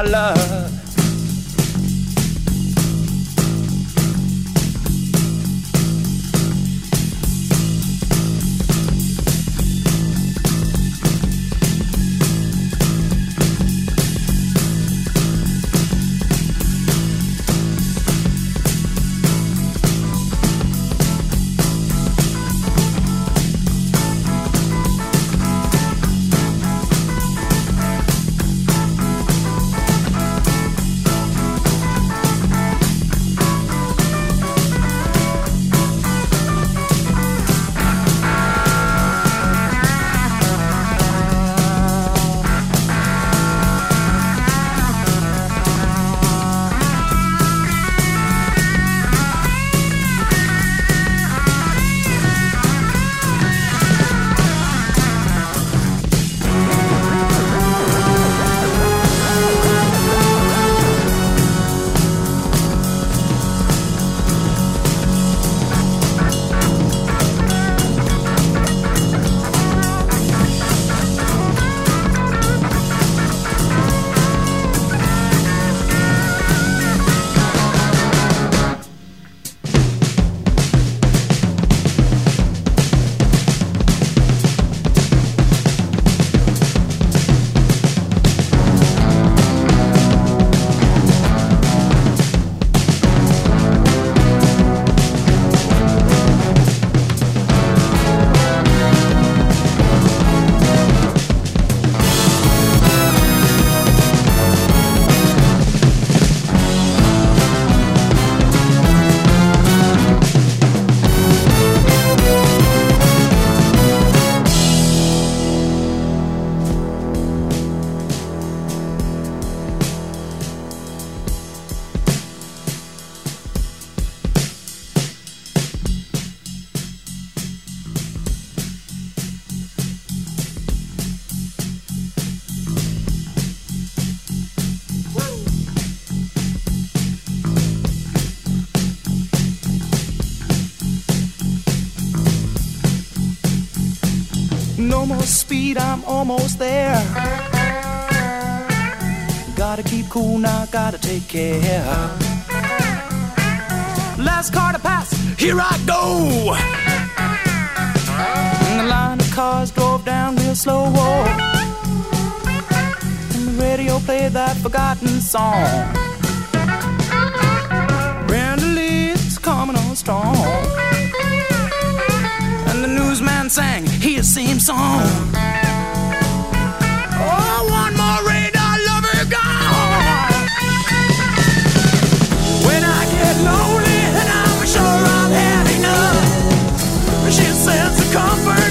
S7: Red love. More speed, I'm almost there. Gotta keep cool now, gotta take care. Last car to pass, here I go. And the line of cars drove down real slow. And the radio played that forgotten song. Brenda Lee's coming on strong. The newsman sang his same song. Oh, one more radar lover gone. When I get lonely and I'm sure I've had enough, she sends the comfort